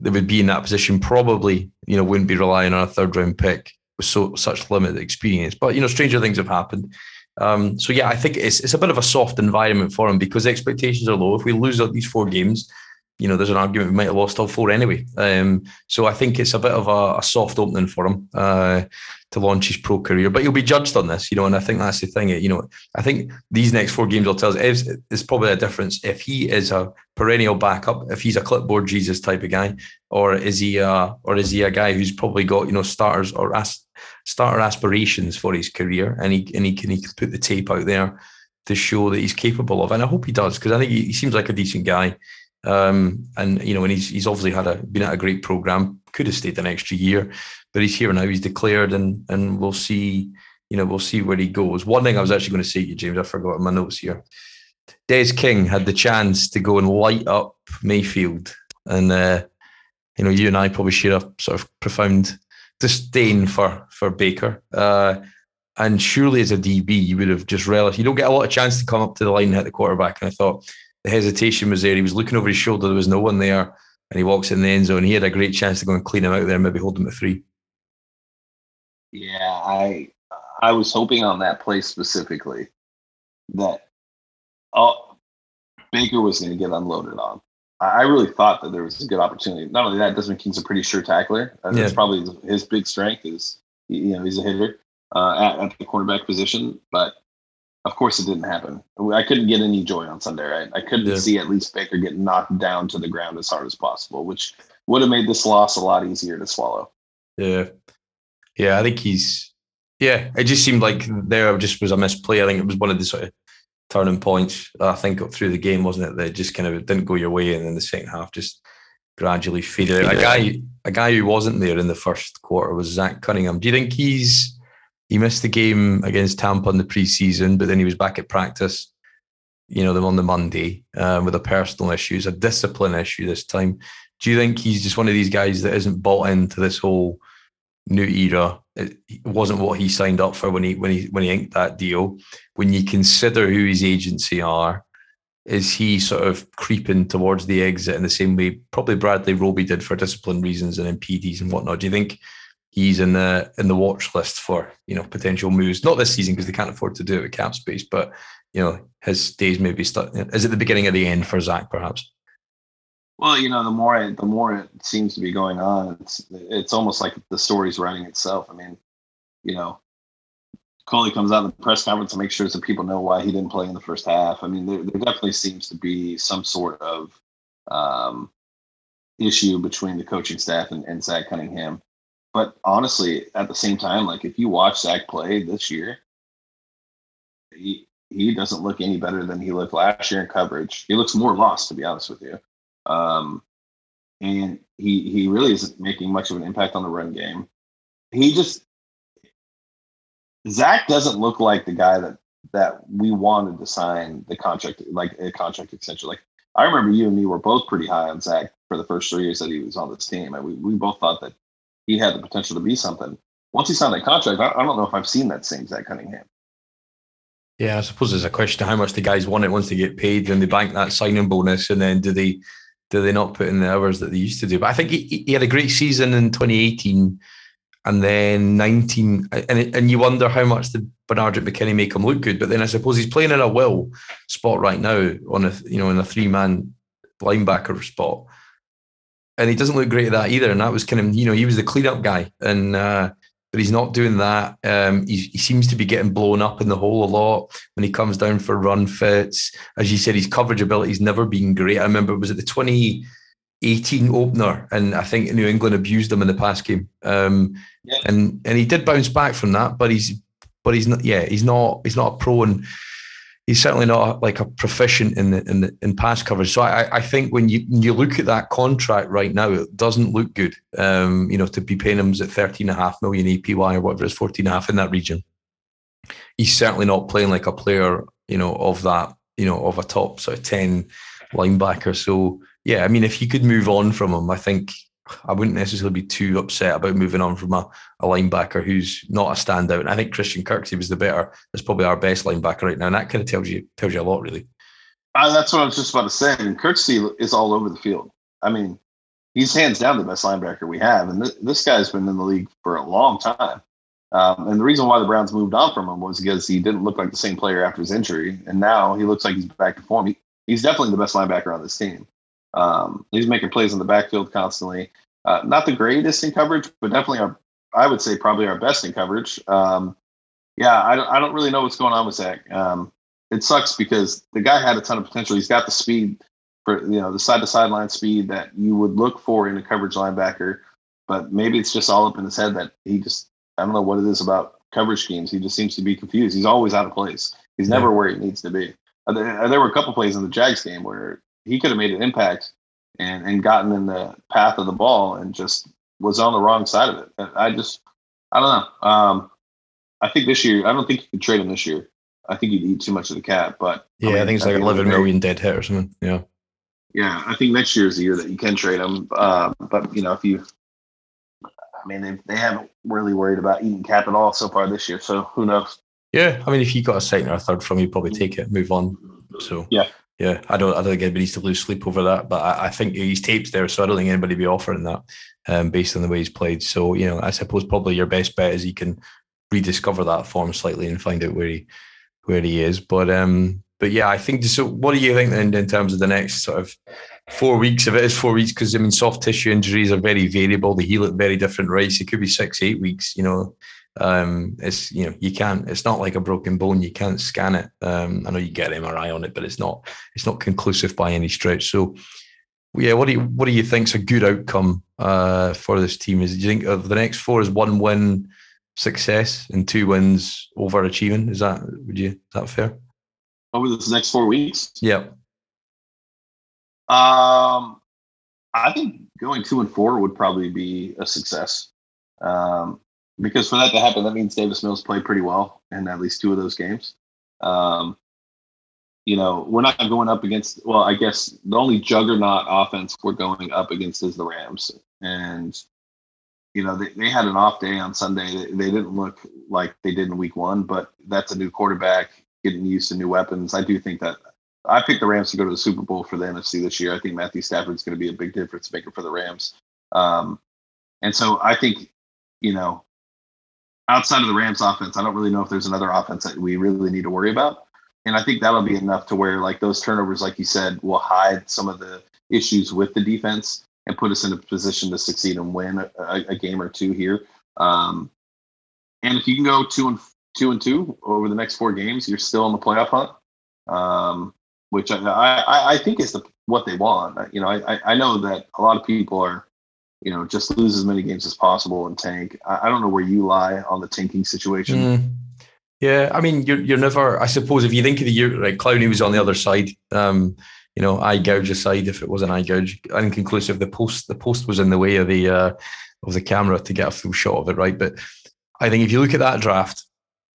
that would be in that position probably you know wouldn't be relying on a third round pick with so such limited experience. But you know, stranger things have happened. Um, so yeah, I think it's it's a bit of a soft environment for him because the expectations are low. If we lose these four games, you know, there's an argument we might have lost all four anyway. Um, so I think it's a bit of a, a soft opening for him uh, to launch his pro career, but he'll be judged on this, you know, and I think that's the thing. You know, I think these next four games will tell us is, is probably a difference if he is a perennial backup, if he's a clipboard Jesus type of guy, or is he a, or is he a guy who's probably got you know starters or as, starter aspirations for his career, and he and he can he can put the tape out there to show that he's capable of, and I hope he does because I think he, he seems like a decent guy. Um, and you know, and he's he's obviously had a been at a great program. Could have stayed an extra year, but he's here now. He's declared, and and we'll see. You know, we'll see where he goes. One thing I was actually going to say to you, James, I forgot my notes here. Des King had the chance to go and light up Mayfield, and uh, you know, you and I probably share a sort of profound disdain for for Baker. Uh, and surely as a DB, you would have just relished. You don't get a lot of chance to come up to the line and hit the quarterback. And I thought the hesitation was there. He was looking over his shoulder. There was no one there. And he walks in the end zone. He had a great chance to go and clean him out there, maybe hold him at three. Yeah, I I was hoping on that play specifically that oh, Baker was going to get unloaded on. I really thought that there was a good opportunity. Not only that, Desmond King's a pretty sure tackler. That's yeah. probably his big strength is you know he's a hitter uh, at, at the cornerback position. But of course, it didn't happen. I couldn't get any joy on Sunday, right? I couldn't yeah. see at least Baker get knocked down to the ground as hard as possible, which would have made this loss a lot easier to swallow. Yeah. Yeah, I think he's yeah, it just seemed like there just was a misplay. I think it was one of the sort of turning points, I think, up through the game, wasn't it? That just kind of didn't go your way and then the second half just gradually faded out. A guy a guy who wasn't there in the first quarter was Zach Cunningham. Do you think he's he missed the game against Tampa in the preseason, but then he was back at practice, you know, them on the Monday um, with a personal issues, a discipline issue this time. Do you think he's just one of these guys that isn't bought into this whole new era? It wasn't what he signed up for when he when he when he inked that deal. When you consider who his agency are, is he sort of creeping towards the exit in the same way probably Bradley Roby did for discipline reasons and PEDs and whatnot? Do you think he's in the in the watch list for you know potential moves. Not this season because they can't afford to do it with cap space, but you know his days maybe start. Is it the beginning of the end for Zach, perhaps? Well, you know, the more it, the more it seems to be going on, it's it's almost like the story's writing itself. I mean, you know, Culley comes out in the press conference to make sure that people know why he didn't play in the first half. I mean, there, there definitely seems to be some sort of um, issue between the coaching staff and, and Zach Cunningham. But honestly, at the same time, like if you watch Zach play this year, he he doesn't look any better than he looked last year in coverage. He looks more lost, to be honest with you. Um, and he he really isn't making much of an impact on the run game. He just Zach doesn't look like the guy that that we wanted to sign the contract like a contract extension. Like I remember you and me were both pretty high on Zach for the first three years that he was on this team, and we we both thought that he had the potential to be something. Once he signed that contract, I, I don't know if I've seen that same Zach Cunningham. Yeah, I suppose there's a question of how much the guys want it once they get paid and they bank that signing bonus, and then do they do they not put in the hours that they used to do? But I think he, he had a great season in 2018, and then 19, and and you wonder how much did Benardrick McKinney make him look good. But then I suppose he's playing in a will spot right now on a you know in a three man linebacker spot and he doesn't look great at that either. And that was kind of, you know, he was the cleanup guy, and uh, but he's not doing that. Um, he, he, seems to be getting blown up in the hole a lot when he comes down for run fits. As you said, his coverage ability's never been great. I remember it was at the 2018 opener, and I think New England abused him in the pass game. Um, yeah. and and he did bounce back from that, but he's but he's not. Yeah, he's not. He's not a pro and he's certainly not like a proficient in the in the in pass coverage. So I, I think when you you look at that contract right now, it doesn't look good. Um, you know, to be paying him at 13 and a half million APY or whatever it's 14 and a half in that region. He's certainly not playing like a player, you know, of that, you know, of a top sort of 10 linebacker. So yeah, I mean, if you could move on from him, I think I wouldn't necessarily be too upset about moving on from a, a linebacker who's not a standout. And I think Christian Kirksey was the better. Is probably our best linebacker right now, and that kind of tells you tells you a lot, really. Uh, that's what I was just about to say. I mean, Kirksey is all over the field. I mean, he's hands down the best linebacker we have, and th- this guy's been in the league for a long time. Um, and the reason why the Browns moved on from him was because he didn't look like the same player after his injury, and now he looks like he's back to form. He, he's definitely the best linebacker on this team. Um, he's making plays in the backfield constantly. Uh, not the greatest in coverage, but definitely our, I would say probably our best in coverage. Um, yeah, I don't, I don't really know what's going on with Zach. Um, it sucks because the guy had a ton of potential. He's got the speed for you know the side to sideline speed that you would look for in a coverage linebacker, but maybe it's just all up in his head that he just I don't know what it is about coverage schemes. He just seems to be confused. He's always out of place. He's never where he needs to be. Uh, there, there were a couple plays in the Jags game where he could have made an impact and and gotten in the path of the ball and just was on the wrong side of it. I just I don't know. Um, I think this year I don't think you could trade him this year. I think you'd eat too much of the cap. But yeah, I, mean, I think it's like eleven million dead hit or something. Yeah. Yeah, I think next year is the year that you can trade him. Uh, but you know, if you, I mean, they they haven't really worried about eating cap at all so far this year. So who knows? Yeah, I mean, if you got a second or a third from, you probably take it, move on. So yeah, yeah, I don't. I don't think anybody needs to lose sleep over that. But I, I think he's tapes there, so I don't think anybody be offering that um, based on the way he's played. So you know, I suppose probably your best bet is he can rediscover that form slightly and find out where he where he is. But um, but yeah, I think. So, what do you think then in terms of the next sort of four weeks? If it is four weeks, because I mean, soft tissue injuries are very variable. They heal at very different rates. It could be six, eight weeks. You know, Um, it's you know you can't. It's not like a broken bone. You can't scan it. Um, I know you get MRI on it, but it's not it's not conclusive by any stretch. So yeah, what do you what do you think's a good outcome uh, for this team? Is do you think of the next four is one win success and two wins overachieving? Is that would you is that fair? Over the next four weeks? Yeah. Um, I think going two and four would probably be a success. Um, because for that to happen, that means Davis Mills played pretty well in at least two of those games. Um, you know, we're not going up against, well, I guess the only juggernaut offense we're going up against is the Rams. And, you know, they, they had an off day on Sunday. They, they didn't look like they did in week one, but that's a new quarterback getting used to new weapons. I do think that I picked the Rams to go to the Super Bowl for the NFC this year. I think Matthew Stafford's going to be a big difference maker for the Rams. Um, and so I think, you know, outside of the Rams offense, I don't really know if there's another offense that we really need to worry about. And I think that'll be enough to where like those turnovers, like you said, will hide some of the issues with the defense and put us in a position to succeed and win a, a game or two here. Um, and if you can go two and two and two over the next four games, you're still in the playoff hunt, um, which I, I, I think is the what they want. You know, I I know that a lot of people are you know, just lose as many games as possible and tank. I, I don't know where you lie on the tanking situation. Mm. Yeah, I mean, you're you're never. I suppose if you think of the year, like Clowney was on the other side. Um, you know, eye gouge aside, if it was an eye gouge, inconclusive. The post, the post was in the way of the uh, of the camera to get a full shot of it, right? But I think if you look at that draft,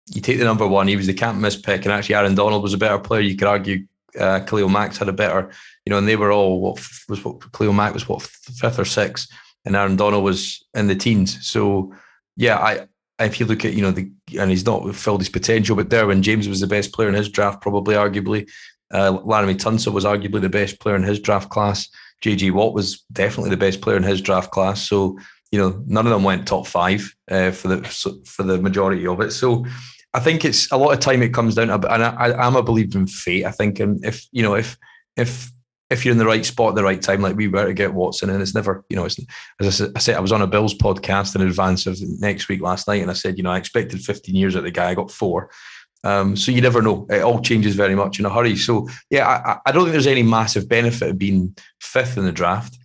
you take the number one. He was the can't miss pick, and actually Aaron Donald was a better player. You could argue uh, Khalil Mack's had a better, you know, and they were all what was what Khalil Mack was what fifth or sixth and Aaron Donald was in the teens. So yeah, I if you look at you know the and he's not filled his potential, but Derwin James was the best player in his draft, probably arguably. Uh, Laremy Tunsil was arguably the best player in his draft class. JJ Watt was definitely the best player in his draft class. So you know none of them went top five uh, for the for the majority of it. So I think it's a lot of time it comes down to, and I, I'm a believer in fate. I think, and if you know if if if you're in the right spot at the right time, like we were to get Watson, and it's never, you know, it's as I said, I was on a Bills podcast in advance of next week last night, and I said, you know, I expected 15 years at the guy, I got four. Um, so you never know. It all changes very much in a hurry. So yeah, I, I don't think there's any massive benefit of being fifth in the draft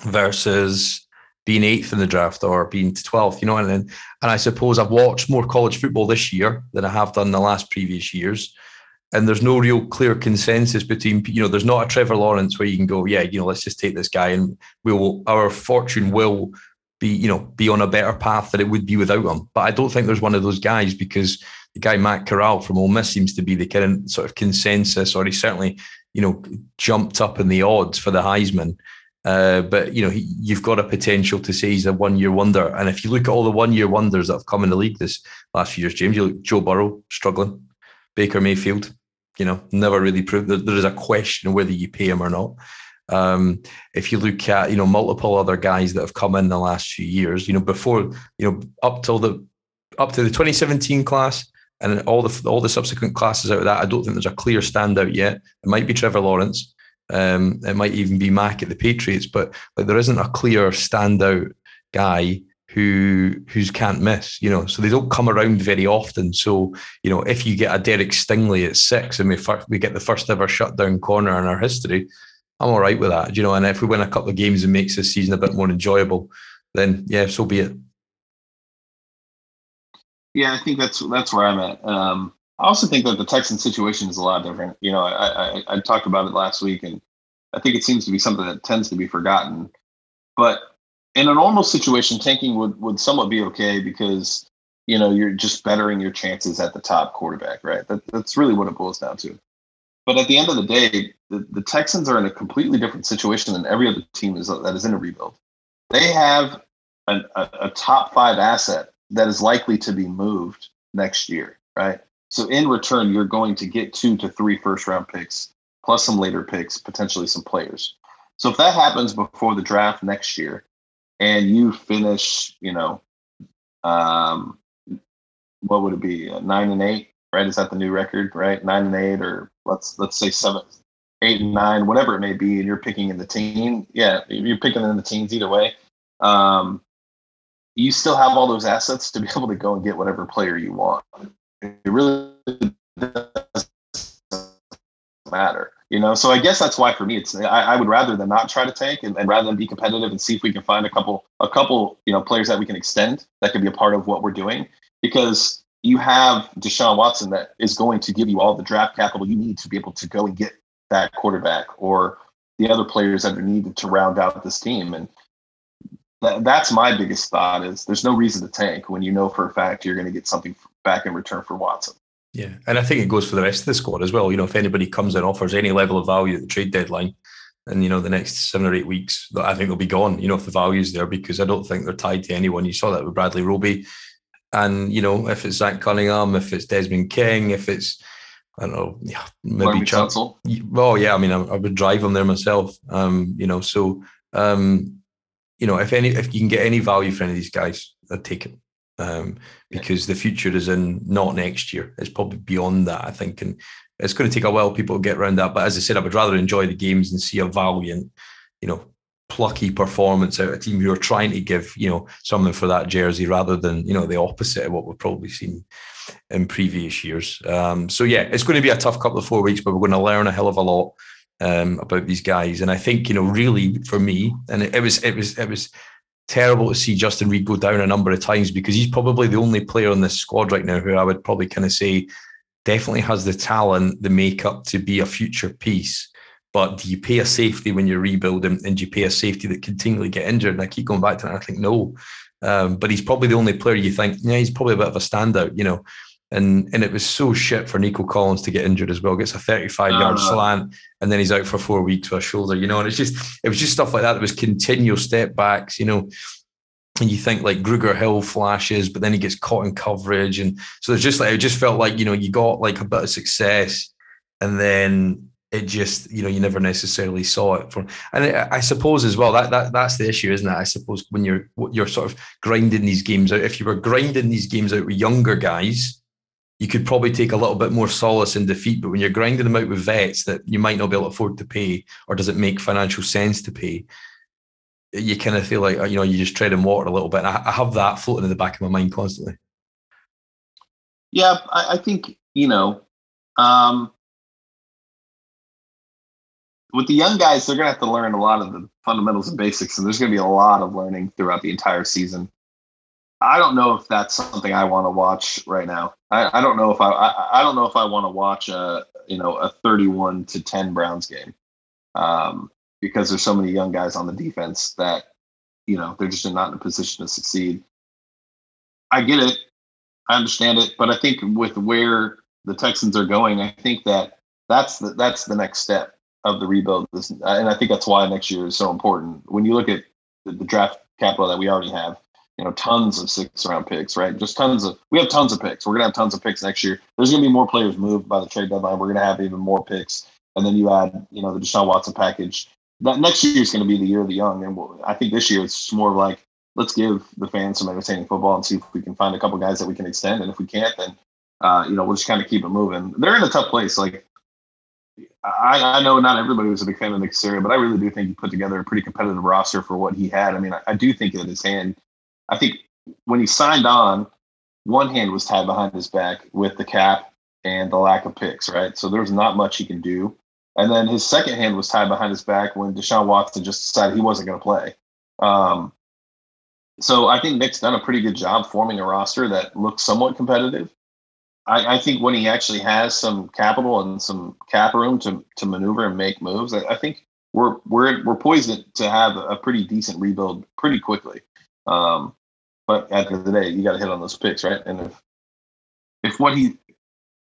versus being eighth in the draft or being 12th, you know, and, and I suppose I've watched more college football this year than I have done the last previous years and there's no real clear consensus between you know there's not a Trevor Lawrence where you can go yeah you know let's just take this guy and we will our fortune will be you know be on a better path than it would be without him. But I don't think there's one of those guys because the guy Matt Corral from Ole Miss seems to be the of sort of consensus or he certainly you know jumped up in the odds for the Heisman. Uh, but you know he, you've got a potential to say he's a one-year wonder. And if you look at all the one-year wonders that have come in the league this last few years James you look Joe Burrow struggling Baker Mayfield you know, never really proved there is a question whether you pay him or not. Um, if you look at, you know, multiple other guys that have come in the last few years, you know, before, you know, up till the up to the 2017 class and all the all the subsequent classes out of that, I don't think there's a clear standout yet. It might be Trevor Lawrence. Um, it might even be Mac at the Patriots, but like there isn't a clear standout guy who who's can't miss, you know. So they don't come around very often. So you know, if you get a Derek Stingley at six and we first, we get the first ever shutdown corner in our history, I'm all right with that, you know. And if we win a couple of games and makes this season a bit more enjoyable, then yeah, so be it. Yeah, I think that's that's where I'm at. Um, I also think that the Texan situation is a lot different. You know, I, I, I talked about it last week, and I think it seems to be something that tends to be forgotten. But in a normal situation, tanking would would somewhat be okay because you know you're just bettering your chances at the top quarterback, right? That, that's really what it boils down to. But at the end of the day, the, the Texans are in a completely different situation than every other team is that is in a rebuild. They have an, a, a top five asset that is likely to be moved next year, right? So in return, you're going to get two to three first round picks, plus some later picks, potentially some players. So if that happens before the draft next year, and you finish, you know, um, what would it be? Uh, nine and eight, right? Is that the new record, right? Nine and eight, or let's let's say seven, eight and nine, whatever it may be, and you're picking in the teen. Yeah, you're picking in the teens either way. Um, you still have all those assets to be able to go and get whatever player you want. It really doesn't matter, you know. So I guess that's why for me, it's I, I would rather than not try to tank and, and, rather than be competitive and see if we can find a couple a couple you know players that we can extend that could be a part of what we're doing because you have Deshaun Watson that is going to give you all the draft capital you need to be able to go and get that quarterback or the other players that are needed to round out this team. And that, that's my biggest thought is there's no reason to tank when you know for a fact you're going to get something back in return for Watson. Yeah, and I think it goes for the rest of the squad as well. You know, if anybody comes and offers any level of value at the trade deadline, and you know the next seven or eight weeks, that I think they'll be gone. You know, if the value's there, because I don't think they're tied to anyone. You saw that with Bradley Roby, and you know, if it's Zach Cunningham, if it's Desmond King, if it's I don't know, yeah, maybe Chuck. Well, yeah, I mean, I, I, would drive them there myself. Um, you know, so um, you know, if any, if you can get any value for any of these guys, I'd take it. Um, because yeah. the future is in not next year. It's probably beyond that, I think, and it's going to take a while people to get around that. But as I said, I would rather enjoy the games and see a valiant, you know, plucky performance out of a team who are trying to give, you know, something for that jersey rather than, you know, the opposite of what we've probably seen in previous years. Um, so yeah, it's going to be a tough couple of four weeks, but we're going to learn a hell of a lot um, about these guys. And I think you know, really for me, and it, it was it was it was terrible to see Justin Reid go down a number of times because he's probably the only player on this squad right now who I would probably kind of say definitely has the talent, the makeup to be a future piece. But do you pay a safety when you're rebuilding, and do you pay a safety that continually get injured? And I keep going back to that. I think no, um, but he's probably the only player you think, yeah, he's probably a bit of a standout, you know. And and it was so shit for Nico Collins to get injured as well. Gets a 35 yard uh, slant and then he's out for four weeks with a shoulder, you know. And it's just it was just stuff like that. It was continual step backs, you know. And you think like Grugier-Hill flashes, but then he gets caught in coverage. And so it's just like it just felt like, you know, you got like a bit of success and then it just you know you never necessarily saw it for and I suppose as well that, that that's the issue isn't it I suppose when you're you're sort of grinding these games out if you were grinding these games out with younger guys you could probably take a little bit more solace in defeat but when you're grinding them out with vets that you might not be able to afford to pay or does it make financial sense to pay you kind of feel like you know you just tread in water a little bit I, have that floating in the back of my mind constantly yeah I, I think you know um with the young guys, they're going to have to learn a lot of the fundamentals and basics, and there's going to be a lot of learning throughout the entire season. I don't know if that's something I want to watch right now. I, I don't know if I, I, I don't know if I want to watch a you know a 31 to 10 Browns game um, because there's so many young guys on the defense that you know they're just not in a position to succeed. I get it, I understand it, but I think with where the Texans are going, I think that that's the that's the next step of the rebuild. And I think that's why next year is so important. When you look at the, the draft capital that we already have, you know, tons of six round picks, right? Just tons of, we have tons of picks. We're going to have tons of picks next year. There's going to be more players moved by the trade deadline. We're going to have even more picks. And then you add, you know, the Deshaun Watson package. That next year is going to be the year of the young. And we'll, I think this year it's more like, let's give the fans some entertaining football and see if we can find a couple guys that we can extend. And if we can't, then, uh, you know, we'll just kind of keep it moving. They're in a tough place. Like, I, I, know not everybody was a big fan of Nick Caserio, but I really do think he put together a pretty competitive roster for what he had. I mean, I, I do think that his hand, I think when he signed on, one hand was tied behind his back with the cap and the lack of picks, right? So there was not much he can do. And then his second hand was tied behind his back when Deshaun Watson just decided he wasn't going to play. Um, so I think Nick's done a pretty good job forming a roster that looks somewhat competitive. I, I, think when he actually has some capital and some cap room to to maneuver and make moves, I, I think we're we're we're poised to have a pretty decent rebuild pretty quickly. Um, but at the end of the day, you got to hit on those picks, right? And if if what he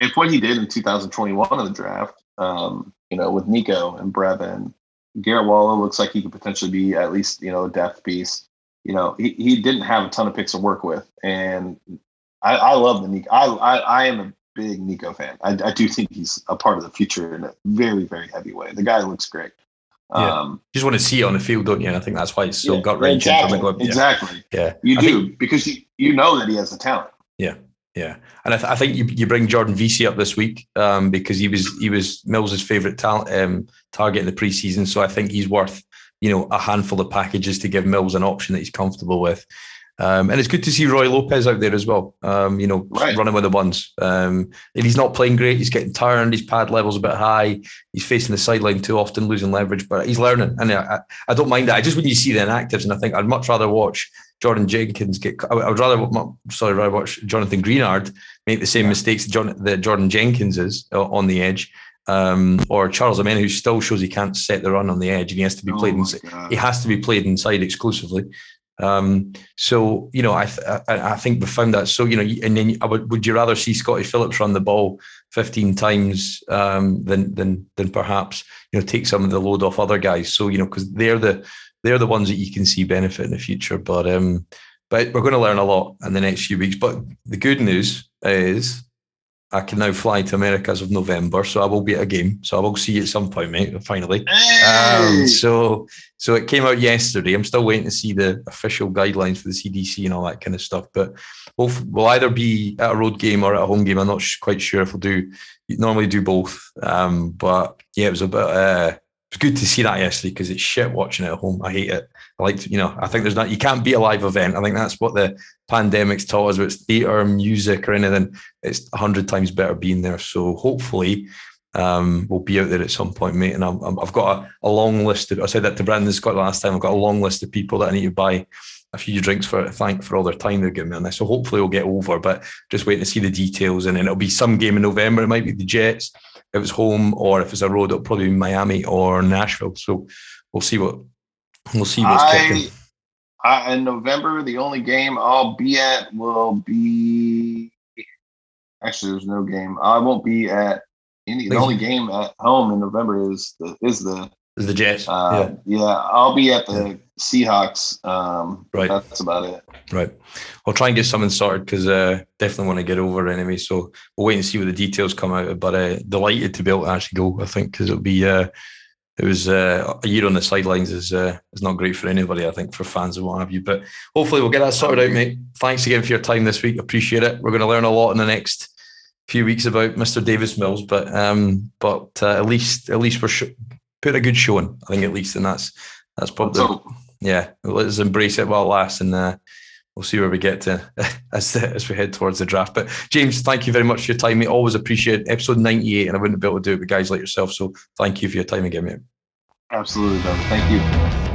if what he did in 2021 in the draft, um, you know, with Nico and Brevin, Garret Wallow looks like he could potentially be at least you know a depth piece. You know, he, he didn't have a ton of picks to work with, and I, I love the Nico. I, I, I am a big Nico fan. I, I do think he's a part of the future in a very very heavy way. The guy looks great. Yeah. Um, you just want to see it on the field, don't you? And I think that's why it's so yeah, gut wrenching exactly, from Exactly. Yeah. You I do think, because you, you know that he has the talent. Yeah. Yeah, and I, th- I think you, you bring Jordan Veasy up this week um, because he was he was Mills's favorite talent um, target in the preseason. So I think he's worth you know a handful of packages to give Mills an option that he's comfortable with. Um, and it's good to see Roy Lopez out there as well. Um, you know, right. running with the ones. Um, and he's not playing great. He's getting tired. His pad level's a bit high. He's facing the sideline too often, losing leverage. But he's learning, and I, I don't mind that. I just when you see the inactives, and I think I'd much rather watch Jordan Jenkins get. I would rather, sorry, rather watch Jonathan Greenard make the same yeah. mistakes that, John, that Jordan Jenkins is uh, on the edge. Um, or Charles Omenihu, who still shows he can't set the run on the edge, and he has to be oh played. In, he has to be played inside exclusively. Um, so you know, I, I, I think we found that. So you know, and then I would would you rather see Scottie Phillips run the ball 15 times um, than than than perhaps you know take some of the load off other guys? So you know, because they're the they're the ones that you can see benefit in the future. But um, but we're going to learn a lot in the next few weeks. But the good news is I can now fly to America as of November, so I will be at a game. So I will see you at some point, mate. Finally. Um, hey! Um, so so it came out yesterday. I'm still waiting to see the official guidelines for the CDC and all that kind of stuff. But we'll we'll either be at a road game or at a home game. I'm not quite sure if we'll do. Normally do both. Um, but yeah, it was a bit. Uh, it's good to see that yesterday because it's shit watching it at home. I hate it. I like to, you know, I think there's not, you can't be a live event. I think that's what the pandemic's taught us, whether it's theatre, music, or anything. It's a hundred times better being there. So hopefully, um, we'll be out there at some point, mate. And i have got a, a, long list. Of, I said that to Brandon Scott last time. I've got a long list of people that I need to buy a few drinks for thank for all their time they're giving me on this. So hopefully we'll get over, but just waiting to see the details. And then it'll be some game in November. It might be the Jets if it's home, or if it's a road, it'll probably be Miami or Nashville. So we'll see what we'll see what's I, kicking. I, in November, the only game I'll be at will be. Actually, there's no game. I won't be at any. The only game at home in November is the is the is the Jets. Uh, yeah. yeah, I'll be at the Seahawks. Um, right, that's about it. Right, I'll try and get something sorted because uh, definitely want to get over anyway. So we'll wait and see what the details come out. But uh, delighted to be able to actually go. I think because it'll be. Uh, it was uh, a year on the sidelines is uh, is not great for anybody. I think for fans and what have you. But hopefully we'll get that sorted out, mate. Thanks again for your time this week. Appreciate it. We're going to learn a lot in the next few weeks about Mr. Davis Mills, but um, but uh, at least at least we're sh- put a good showing. I think at least, and that's that's probably yeah. Let's embrace it while it lasts, and uh, we'll see where we get to as as we head towards the draft. But James, thank you very much for your time. We always appreciate episode ninety eight, and I wouldn't be able to do it with guys like yourself. So thank you for your time again, mate. Absolutely, brother. Thank you.